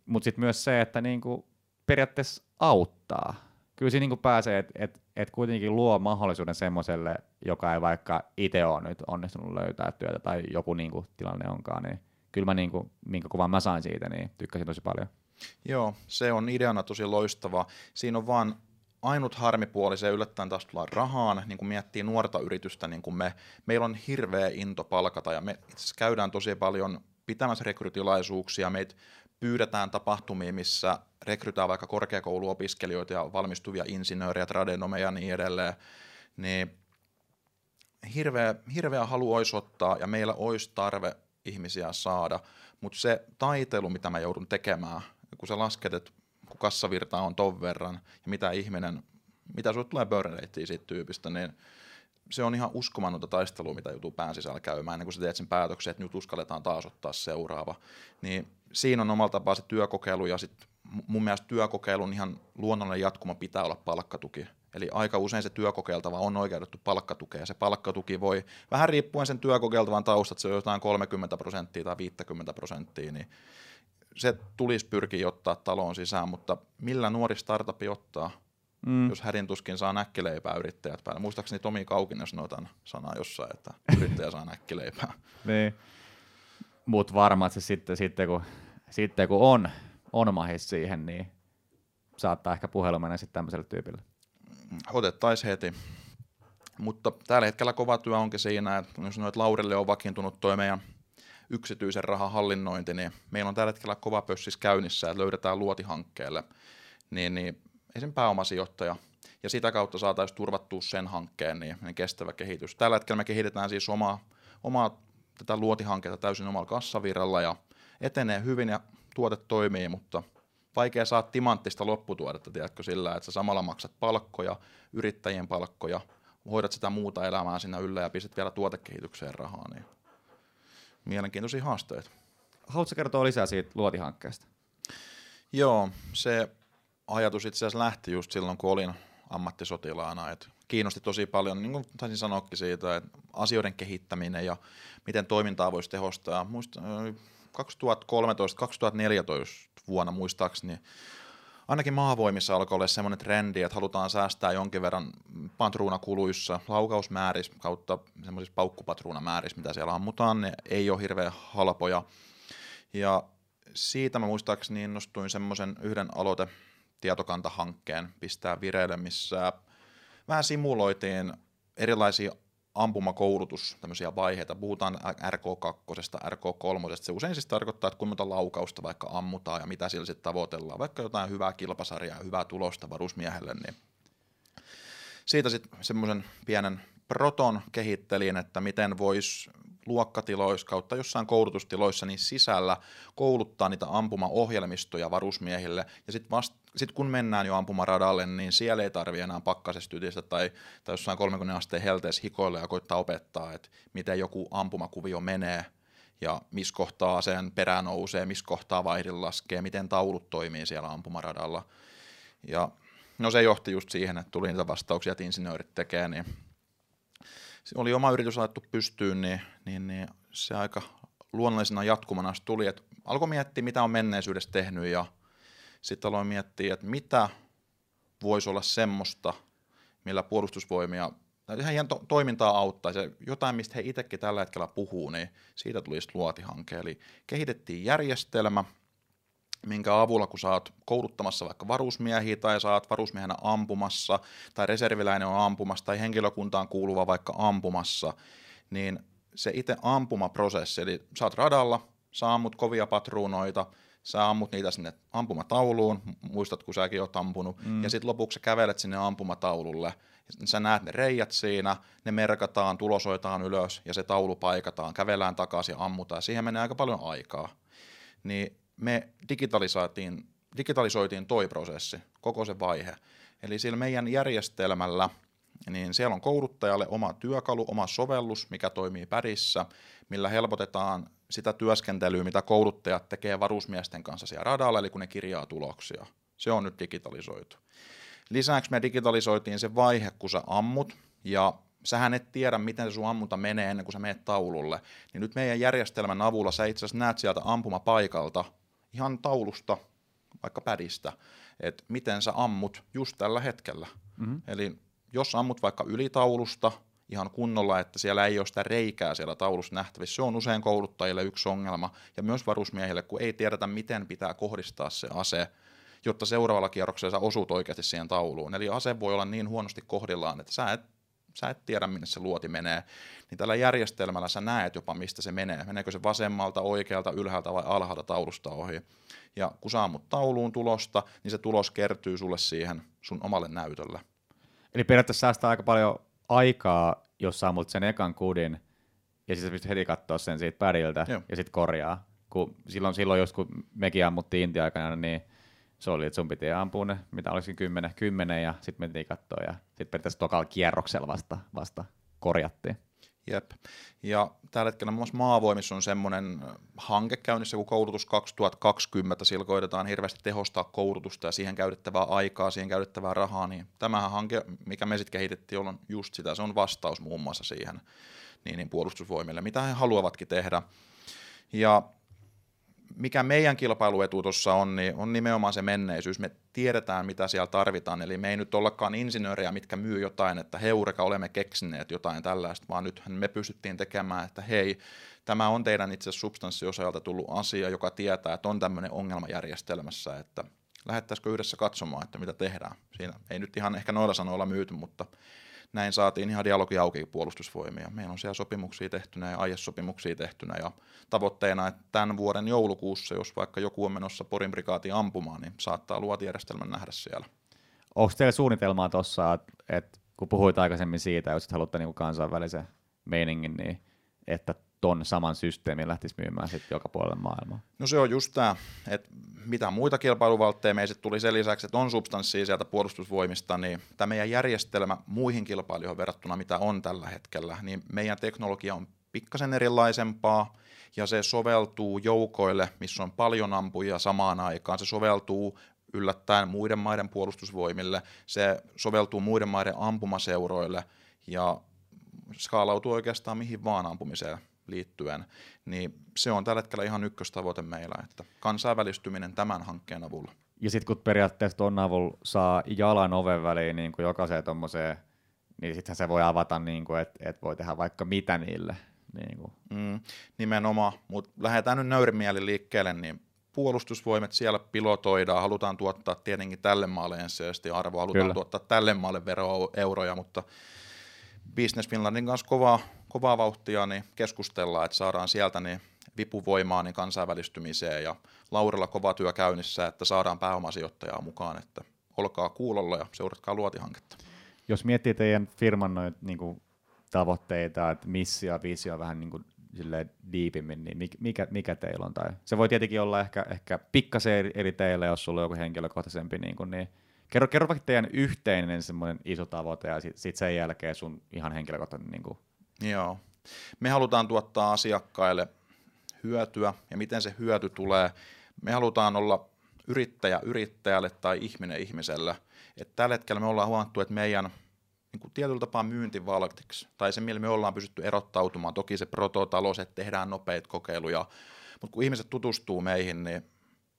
Speaker 1: mutta sitten myös se, että niin kuin periaatteessa auttaa. Kyllä siinä niin kuin pääsee, että et, et kuitenkin luo mahdollisuuden semmoiselle, joka ei vaikka itse ole nyt onnistunut löytää työtä tai joku niin kuin tilanne onkaan, niin kyllä mä niin kuin, minkä kuvan mä sain siitä, niin tykkäsin tosi paljon.
Speaker 2: Joo, se on ideana tosi loistava. Siinä on vaan ainut harmipuoli, se yllättäen taas tullaan rahaan, niin kun miettii nuorta yritystä, niin kun me, meillä on hirveä into palkata ja me itse käydään tosi paljon pitämässä rekrytilaisuuksia, meitä pyydetään tapahtumiin, missä rekrytään vaikka korkeakouluopiskelijoita ja valmistuvia insinöörejä, tradenomeja ja niin edelleen, niin hirveä, hirveä halu olisi ottaa ja meillä olisi tarve ihmisiä saada, mutta se taitelu, mitä mä joudun tekemään, kun sä lasket, että kun kassavirta on ton verran, ja mitä ihminen, mitä sulle tulee burn siitä tyypistä, niin se on ihan uskomatonta taistelua, mitä joutuu pään sisällä käymään, ennen kuin sä teet sen päätöksen, että nyt uskalletaan taas ottaa seuraava. Niin siinä on omalla tapaa se työkokeilu, ja sitten mun mielestä työkokeilun ihan luonnollinen jatkuma pitää olla palkkatuki. Eli aika usein se työkokeiltava on oikeutettu palkkatukea, ja se palkkatuki voi, vähän riippuen sen työkokeiltavan taustat, se on jotain 30 prosenttia tai 50 prosenttia, niin se tulisi pyrkiä ottaa taloon sisään, mutta millä nuori startupi ottaa, mm. jos hädintuskin saa näkkileipää yrittäjät päälle. Muistaakseni Tomi Kaukinen sanoi tämän sanaa jossain, että yrittäjä saa näkkileipää.
Speaker 1: niin. Mutta varmaan se sitten, sitten, kun, sitten kun on, on mahis siihen, niin saattaa ehkä puhelu mennä sitten tämmöiselle tyypille.
Speaker 2: Otettaisiin heti. Mutta tällä hetkellä kova työ onkin siinä, että jos noit Laurille on vakiintunut toi meidän yksityisen rahan hallinnointi, niin meillä on tällä hetkellä kova pössis käynnissä, että löydetään luotihankkeelle niin, niin esim. pääomasijoittaja, ja sitä kautta saataisiin turvattua sen hankkeen niin, niin kestävä kehitys. Tällä hetkellä me kehitetään siis omaa, omaa tätä luotihanketta täysin omalla kassavirralla ja etenee hyvin ja tuote toimii, mutta vaikea saada timanttista lopputuotetta, tiedätkö, sillä, että sä samalla maksat palkkoja, yrittäjien palkkoja, hoidat sitä muuta elämää sinne yllä ja pistät vielä tuotekehitykseen rahaa, niin mielenkiintoisia haasteita.
Speaker 1: Haluatko kertoa lisää siitä luotihankkeesta?
Speaker 2: Joo, se ajatus itse asiassa lähti just silloin, kun olin ammattisotilaana. Et kiinnosti tosi paljon, niin kuin taisin sanoakin siitä, että asioiden kehittäminen ja miten toimintaa voisi tehostaa. Muista, 2013-2014 vuonna muistaakseni ainakin maavoimissa alkoi olla semmoinen trendi, että halutaan säästää jonkin verran patruunakuluissa, laukausmäärissä kautta semmoisissa paukkupatruunamäärissä, mitä siellä ammutaan, ne ei ole hirveän halpoja. Ja siitä mä muistaakseni innostuin semmoisen yhden aloite tietokantahankkeen pistää vireille, missä vähän simuloitiin erilaisia ampumakoulutus, tämmöisiä vaiheita. Puhutaan RK2, RK3. Se usein siis tarkoittaa, että kuinka monta laukausta vaikka ammutaan ja mitä sillä sitten tavoitellaan. Vaikka jotain hyvää kilpasarjaa, hyvää tulosta varusmiehelle, niin siitä sitten semmoisen pienen proton kehittelin, että miten voisi luokkatiloissa kautta jossain koulutustiloissa niin sisällä kouluttaa niitä ampumaohjelmistoja varusmiehille. Ja sitten sit kun mennään jo ampumaradalle, niin siellä ei tarvi enää pakkasestydistä tai, tai jossain 30 asteen helteessä hikoilla ja koittaa opettaa, että miten joku ampumakuvio menee ja missä kohtaa sen perä nousee, missä kohtaa vaihdin laskee, miten taulut toimii siellä ampumaradalla. Ja no se johti just siihen, että tuli niitä vastauksia, että insinöörit tekee, niin oli oma yritys laitettu pystyyn, niin, niin, niin se aika luonnollisena jatkumana tuli, että alkoi miettiä, mitä on menneisyydessä tehnyt ja sitten aloin miettiä, että mitä voisi olla semmoista, millä puolustusvoimia tai heidän to- toimintaa auttaisi. Jotain, mistä he itsekin tällä hetkellä puhuu, niin siitä tuli luotihanke. Eli kehitettiin järjestelmä, minkä avulla kun saat kouluttamassa vaikka varusmiehiä tai saat varusmiehenä ampumassa tai reserviläinen on ampumassa tai henkilökuntaan kuuluva vaikka ampumassa, niin se itse ampumaprosessi, eli saat radalla, sä ammut kovia patruunoita, sä ammut niitä sinne ampumatauluun, muistat kun säkin oot ampunut, mm. ja sitten lopuksi sä kävelet sinne ampumataululle, sä näet ne reijät siinä, ne merkataan, tulosoitaan ylös ja se taulu paikataan, kävelään takaisin ja ammutaan. Siihen menee aika paljon aikaa. Niin me digitalisoitiin, digitalisoitiin toi prosessi, koko se vaihe. Eli sillä meidän järjestelmällä, niin siellä on kouluttajalle oma työkalu, oma sovellus, mikä toimii pärissä, millä helpotetaan sitä työskentelyä, mitä kouluttajat tekee varusmiesten kanssa siellä radalla, eli kun ne kirjaa tuloksia. Se on nyt digitalisoitu. Lisäksi me digitalisoitiin se vaihe, kun sä ammut, ja sähän et tiedä, miten se sun ammunta menee ennen kuin sä menet taululle. Niin nyt meidän järjestelmän avulla sä itse asiassa näet sieltä ampumapaikalta ihan taulusta, vaikka pädistä, että miten sä ammut just tällä hetkellä. Mm-hmm. Eli jos ammut vaikka ylitaulusta ihan kunnolla, että siellä ei ole sitä reikää siellä taulussa nähtävissä, se on usein kouluttajille yksi ongelma, ja myös varusmiehille, kun ei tiedetä, miten pitää kohdistaa se ase, jotta seuraavalla kierroksella sä osut oikeasti siihen tauluun. Eli ase voi olla niin huonosti kohdillaan, että sä et sä et tiedä, minne se luoti menee, niin tällä järjestelmällä sä näet jopa, mistä se menee. Meneekö se vasemmalta, oikealta, ylhäältä vai alhaalta taulusta ohi. Ja kun sä ammut tauluun tulosta, niin se tulos kertyy sulle siihen sun omalle näytölle.
Speaker 1: Eli periaatteessa säästää aika paljon aikaa, jos sä ammut sen ekan kudin, ja sitten pystyt heti katsoa sen siitä pädiltä, ja sitten korjaa. Kun silloin, silloin jos kun mekin ammuttiin Intia-aikana, niin se oli, että sun piti ampua ne, mitä olisi kymmenen, kymmenen ja sitten mentiin katsoa ja sitten periaatteessa tokalla kierroksella vasta, vasta korjattiin.
Speaker 2: Jep. Ja tällä hetkellä muun muassa Maavoimissa on semmoinen hanke käynnissä kuin koulutus 2020. Sillä koitetaan hirveästi tehostaa koulutusta ja siihen käytettävää aikaa, siihen käytettävää rahaa. Niin tämähän hanke, mikä me sitten kehitettiin, on just sitä. Se on vastaus muun muassa siihen niin, niin puolustusvoimille, mitä he haluavatkin tehdä. Ja mikä meidän kilpailuetu tuossa on, niin on nimenomaan se menneisyys. Me tiedetään, mitä siellä tarvitaan, eli me ei nyt ollakaan insinöörejä, mitkä myy jotain, että heureka olemme keksineet jotain tällaista, vaan nyt me pystyttiin tekemään, että hei, tämä on teidän itse substanssiosajalta tullut asia, joka tietää, että on tämmöinen ongelma järjestelmässä, että lähettäisikö yhdessä katsomaan, että mitä tehdään. Siinä ei nyt ihan ehkä noilla sanoilla myyty, mutta näin saatiin ihan dialogi auki puolustusvoimia. Meillä on siellä sopimuksia tehtynä ja aiesopimuksia tehtynä ja tavoitteena, että tämän vuoden joulukuussa, jos vaikka joku on menossa Porin prikaatiin ampumaan, niin saattaa luotijärjestelmän nähdä siellä.
Speaker 1: Onko teillä suunnitelmaa tuossa, että kun puhuit aikaisemmin siitä, jos haluatte niin kansainvälisen meiningin, niin että ton saman systeemin lähtisi myymään sitten joka puolelle maailmaa?
Speaker 2: No se on just tämä, että mitä muita kilpailuvaltteja meistä tuli sen lisäksi, että on substanssia sieltä puolustusvoimista, niin tämä meidän järjestelmä muihin kilpailijoihin verrattuna, mitä on tällä hetkellä, niin meidän teknologia on pikkasen erilaisempaa, ja se soveltuu joukoille, missä on paljon ampujia samaan aikaan. Se soveltuu yllättäen muiden maiden puolustusvoimille, se soveltuu muiden maiden ampumaseuroille ja skaalautuu oikeastaan mihin vaan ampumiseen liittyen, niin se on tällä hetkellä ihan ykköstavoite meillä, että kansainvälistyminen tämän hankkeen avulla.
Speaker 1: Ja sitten kun periaatteessa tuon avulla saa jalan oven väliin niin kuin jokaiseen tommoseen, niin sittenhän se voi avata, niin kuin, että et voi tehdä vaikka mitä niille. Niin kuin.
Speaker 2: Mm, nimenomaan, mutta lähdetään nyt nöyrimieli liikkeelle, niin puolustusvoimet siellä pilotoidaan, halutaan tuottaa tietenkin tälle maalle ensisijaisesti arvoa, halutaan Kyllä. tuottaa tälle maalle veroeuroja, mutta Business Finlandin kanssa kovaa, kovaa vauhtia niin keskustellaan, että saadaan sieltä niin vipuvoimaa niin kansainvälistymiseen ja Laurilla kova työ käynnissä, että saadaan pääomasijoittajaa mukaan, että olkaa kuulolla ja seuratkaa luotihanketta.
Speaker 1: Jos miettii teidän firman noit, niin kuin, tavoitteita, että missio visio vähän niin kuin, diipimmin, niin mikä, mikä teillä on? Tai se voi tietenkin olla ehkä, ehkä pikkasen eri, eri teille, jos sulla on joku henkilökohtaisempi, niin, kuin, niin kerro, kerro vaikka teidän yhteinen semmoinen iso tavoite ja sitten sit sen jälkeen sun ihan henkilökohtainen. Niin kuin.
Speaker 2: Joo. Me halutaan tuottaa asiakkaille hyötyä ja miten se hyöty tulee. Me halutaan olla yrittäjä yrittäjälle tai ihminen ihmiselle. Et tällä hetkellä me ollaan huomattu, että meidän niin kuin tietyllä tapaa myyntivaltiksi, tai se millä me ollaan pystytty erottautumaan. Toki se prototalous, että tehdään nopeita kokeiluja, mutta kun ihmiset tutustuu meihin, niin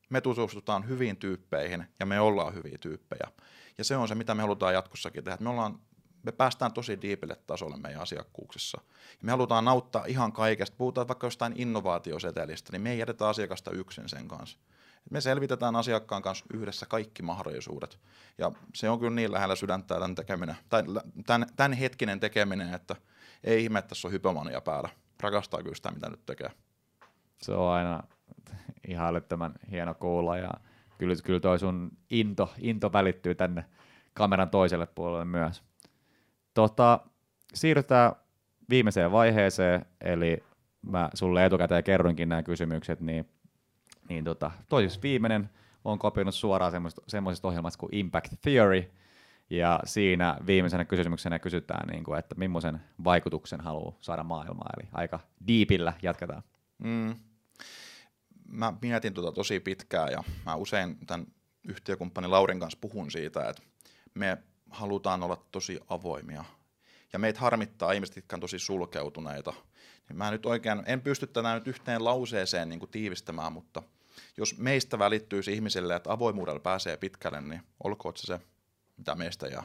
Speaker 2: me tutustutaan hyviin tyyppeihin ja me ollaan hyviä tyyppejä. Ja se on se, mitä me halutaan jatkossakin tehdä. Me ollaan me päästään tosi diipille tasolle meidän asiakkuuksissa. Me halutaan nauttaa ihan kaikesta. Puhutaan vaikka jostain innovaatiosetelistä, niin me ei jätetä asiakasta yksin sen kanssa. Me selvitetään asiakkaan kanssa yhdessä kaikki mahdollisuudet. Ja se on kyllä niin lähellä sydäntä tämän tekeminen, tai tämän, tämän hetkinen tekeminen, että ei ihme, että tässä on hypomania päällä. Rakastaa kyllä sitä, mitä nyt tekee.
Speaker 1: Se on aina ihan älyttömän hieno kuulla ja kyllä, kyllä toi sun into, into välittyy tänne kameran toiselle puolelle myös. Tota, siirrytään viimeiseen vaiheeseen, eli mä sulle etukäteen kerroinkin nämä kysymykset, niin, niin tota, toisessa viimeinen on kopioinut suoraan semmoisesta ohjelmasta kuin Impact Theory, ja siinä viimeisenä kysymyksenä kysytään, niin kuin, että millaisen vaikutuksen haluaa saada maailmaan, eli aika diipillä jatketaan. Mm.
Speaker 2: Mä mietin tuota tosi pitkään, ja mä usein tämän yhtiökumppani Laurin kanssa puhun siitä, että me halutaan olla tosi avoimia. Ja meitä harmittaa ihmiset, jotka on tosi sulkeutuneita. Niin mä nyt oikein, en pysty tätä nyt yhteen lauseeseen niin kuin tiivistämään, mutta jos meistä välittyisi ihmisille, että avoimuudella pääsee pitkälle, niin olkoon se se, mitä meistä jää.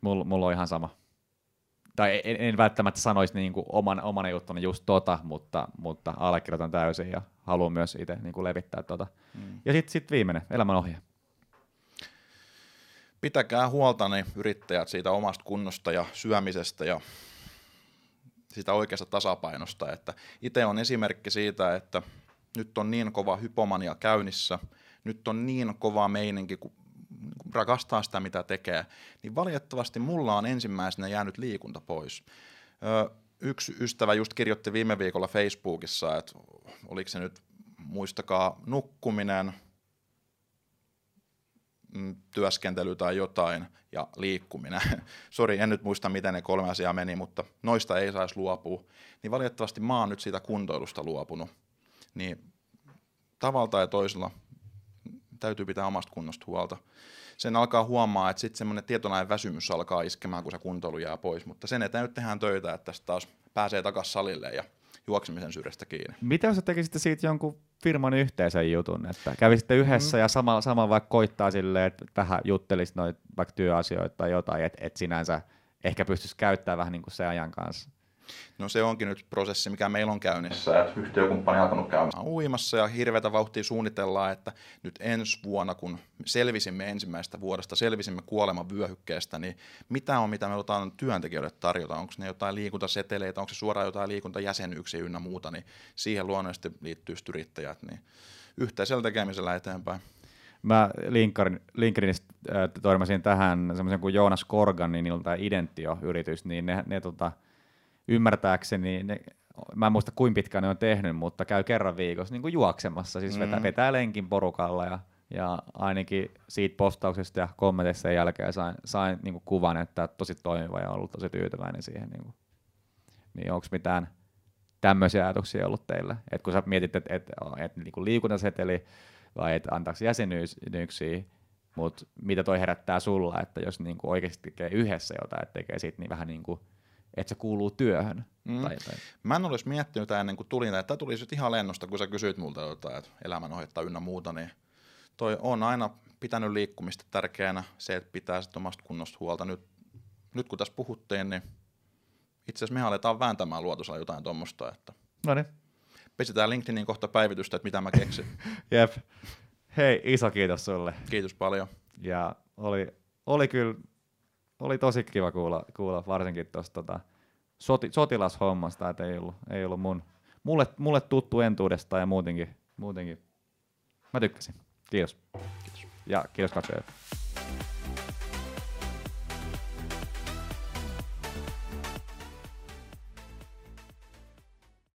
Speaker 1: Mulla, mulla on ihan sama. Tai en, en välttämättä sanoisi niin kuin oman, oman juttuni just tota, mutta, mutta allekirjoitan täysin ja haluan myös itse niin kuin levittää tota. Mm. Ja sitten sit viimeinen, elämän ohje
Speaker 2: pitäkää huolta ne yrittäjät siitä omasta kunnosta ja syömisestä ja sitä oikeasta tasapainosta. Että itse on esimerkki siitä, että nyt on niin kova hypomania käynnissä, nyt on niin kova meininki, kun rakastaa sitä, mitä tekee, niin valitettavasti mulla on ensimmäisenä jäänyt liikunta pois. Ö, yksi ystävä just kirjoitti viime viikolla Facebookissa, että oliko se nyt, muistakaa, nukkuminen, työskentely tai jotain ja liikkuminen. Sori, en nyt muista, miten ne kolme asiaa meni, mutta noista ei saisi luopua. Niin valitettavasti mä oon nyt siitä kuntoilusta luopunut. Niin tavalla tai toisella täytyy pitää omasta kunnosta huolta. Sen alkaa huomaa, että sitten semmoinen tietoinen väsymys alkaa iskemään, kun se kuntoilu jää pois. Mutta sen eteen nyt tehdään töitä, että tästä taas pääsee takaisin salille ja juoksemisen syrjästä kiinni.
Speaker 1: Mitä jos tekisitte siitä jonkun firman yhteisen jutun, että kävisitte yhdessä mm. ja sama, sama vaikka koittaa silleen, että vähän juttelisi noita vaikka työasioita tai jotain, että et sinänsä ehkä pystyisi käyttämään vähän niin kuin se ajan kanssa.
Speaker 2: No se onkin nyt prosessi, mikä meillä on käynnissä, että yhtiökumppani on alkanut käymään. Uimassa ja hirveätä vauhtia suunnitellaan, että nyt ensi vuonna, kun selvisimme ensimmäistä vuodesta, selvisimme kuoleman vyöhykkeestä, niin mitä on, mitä me otetaan työntekijöille tarjota, onko ne jotain liikuntaseteleitä, onko se suoraan jotain liikuntajäsenyksiä ynnä muuta, niin siihen luonnollisesti liittyy yrittäjät, niin yhteisellä tekemisellä eteenpäin.
Speaker 1: Mä Linkarin, Linkarinista äh, törmäsin tähän semmoisen kuin Joonas Korgan, niin niiltä Identio-yritys, niin ne, ne tota, ymmärtääkseni, ne, mä en muista kuinka pitkään ne on tehnyt, mutta käy kerran viikossa niin kuin juoksemassa, siis vetää, mm. vetää lenkin porukalla ja, ja ainakin siitä postauksesta ja kommenteista sen jälkeen sain, sain niin kuin kuvan, että tosi toimiva ja ollut tosi tyytyväinen siihen. Niin, kuin. niin onko mitään tämmöisiä ajatuksia ollut teillä? Et kun sä mietit, että et, et, et, niin liikuntaseteli vai että antaako jäsenyyksiä, mutta mitä toi herättää sulla, että jos niin kuin oikeasti tekee yhdessä jotain, että tekee siitä niin vähän niin kuin että se kuuluu työhön. Mm. Tai, tai.
Speaker 2: Mä en olisi miettinyt ennen kuin tulin, että tuli sitten ihan lennosta, kun sä kysyit multa jotain, että elämänohjetta ynnä muuta, niin toi on aina pitänyt liikkumista tärkeänä, se, että pitää sitten omasta kunnosta huolta. Nyt, nyt kun tässä puhuttiin, niin itse asiassa me aletaan vääntämään luotusella jotain tuommoista, että
Speaker 1: No niin.
Speaker 2: pesitään LinkedInin kohta päivitystä, että mitä mä keksin.
Speaker 1: Jep. Hei, iso kiitos sulle.
Speaker 2: Kiitos paljon.
Speaker 1: Ja oli, oli kyllä, oli tosi kiva kuulla, kuulla varsinkin tuosta tota, soti, sotilashommasta, että ei ollut, ei ollut mun, mulle, mulle tuttu entuudesta ja muutenkin, muutenkin. Mä tykkäsin. Kiitos.
Speaker 2: Kiitos.
Speaker 1: Ja kiitos katsojille.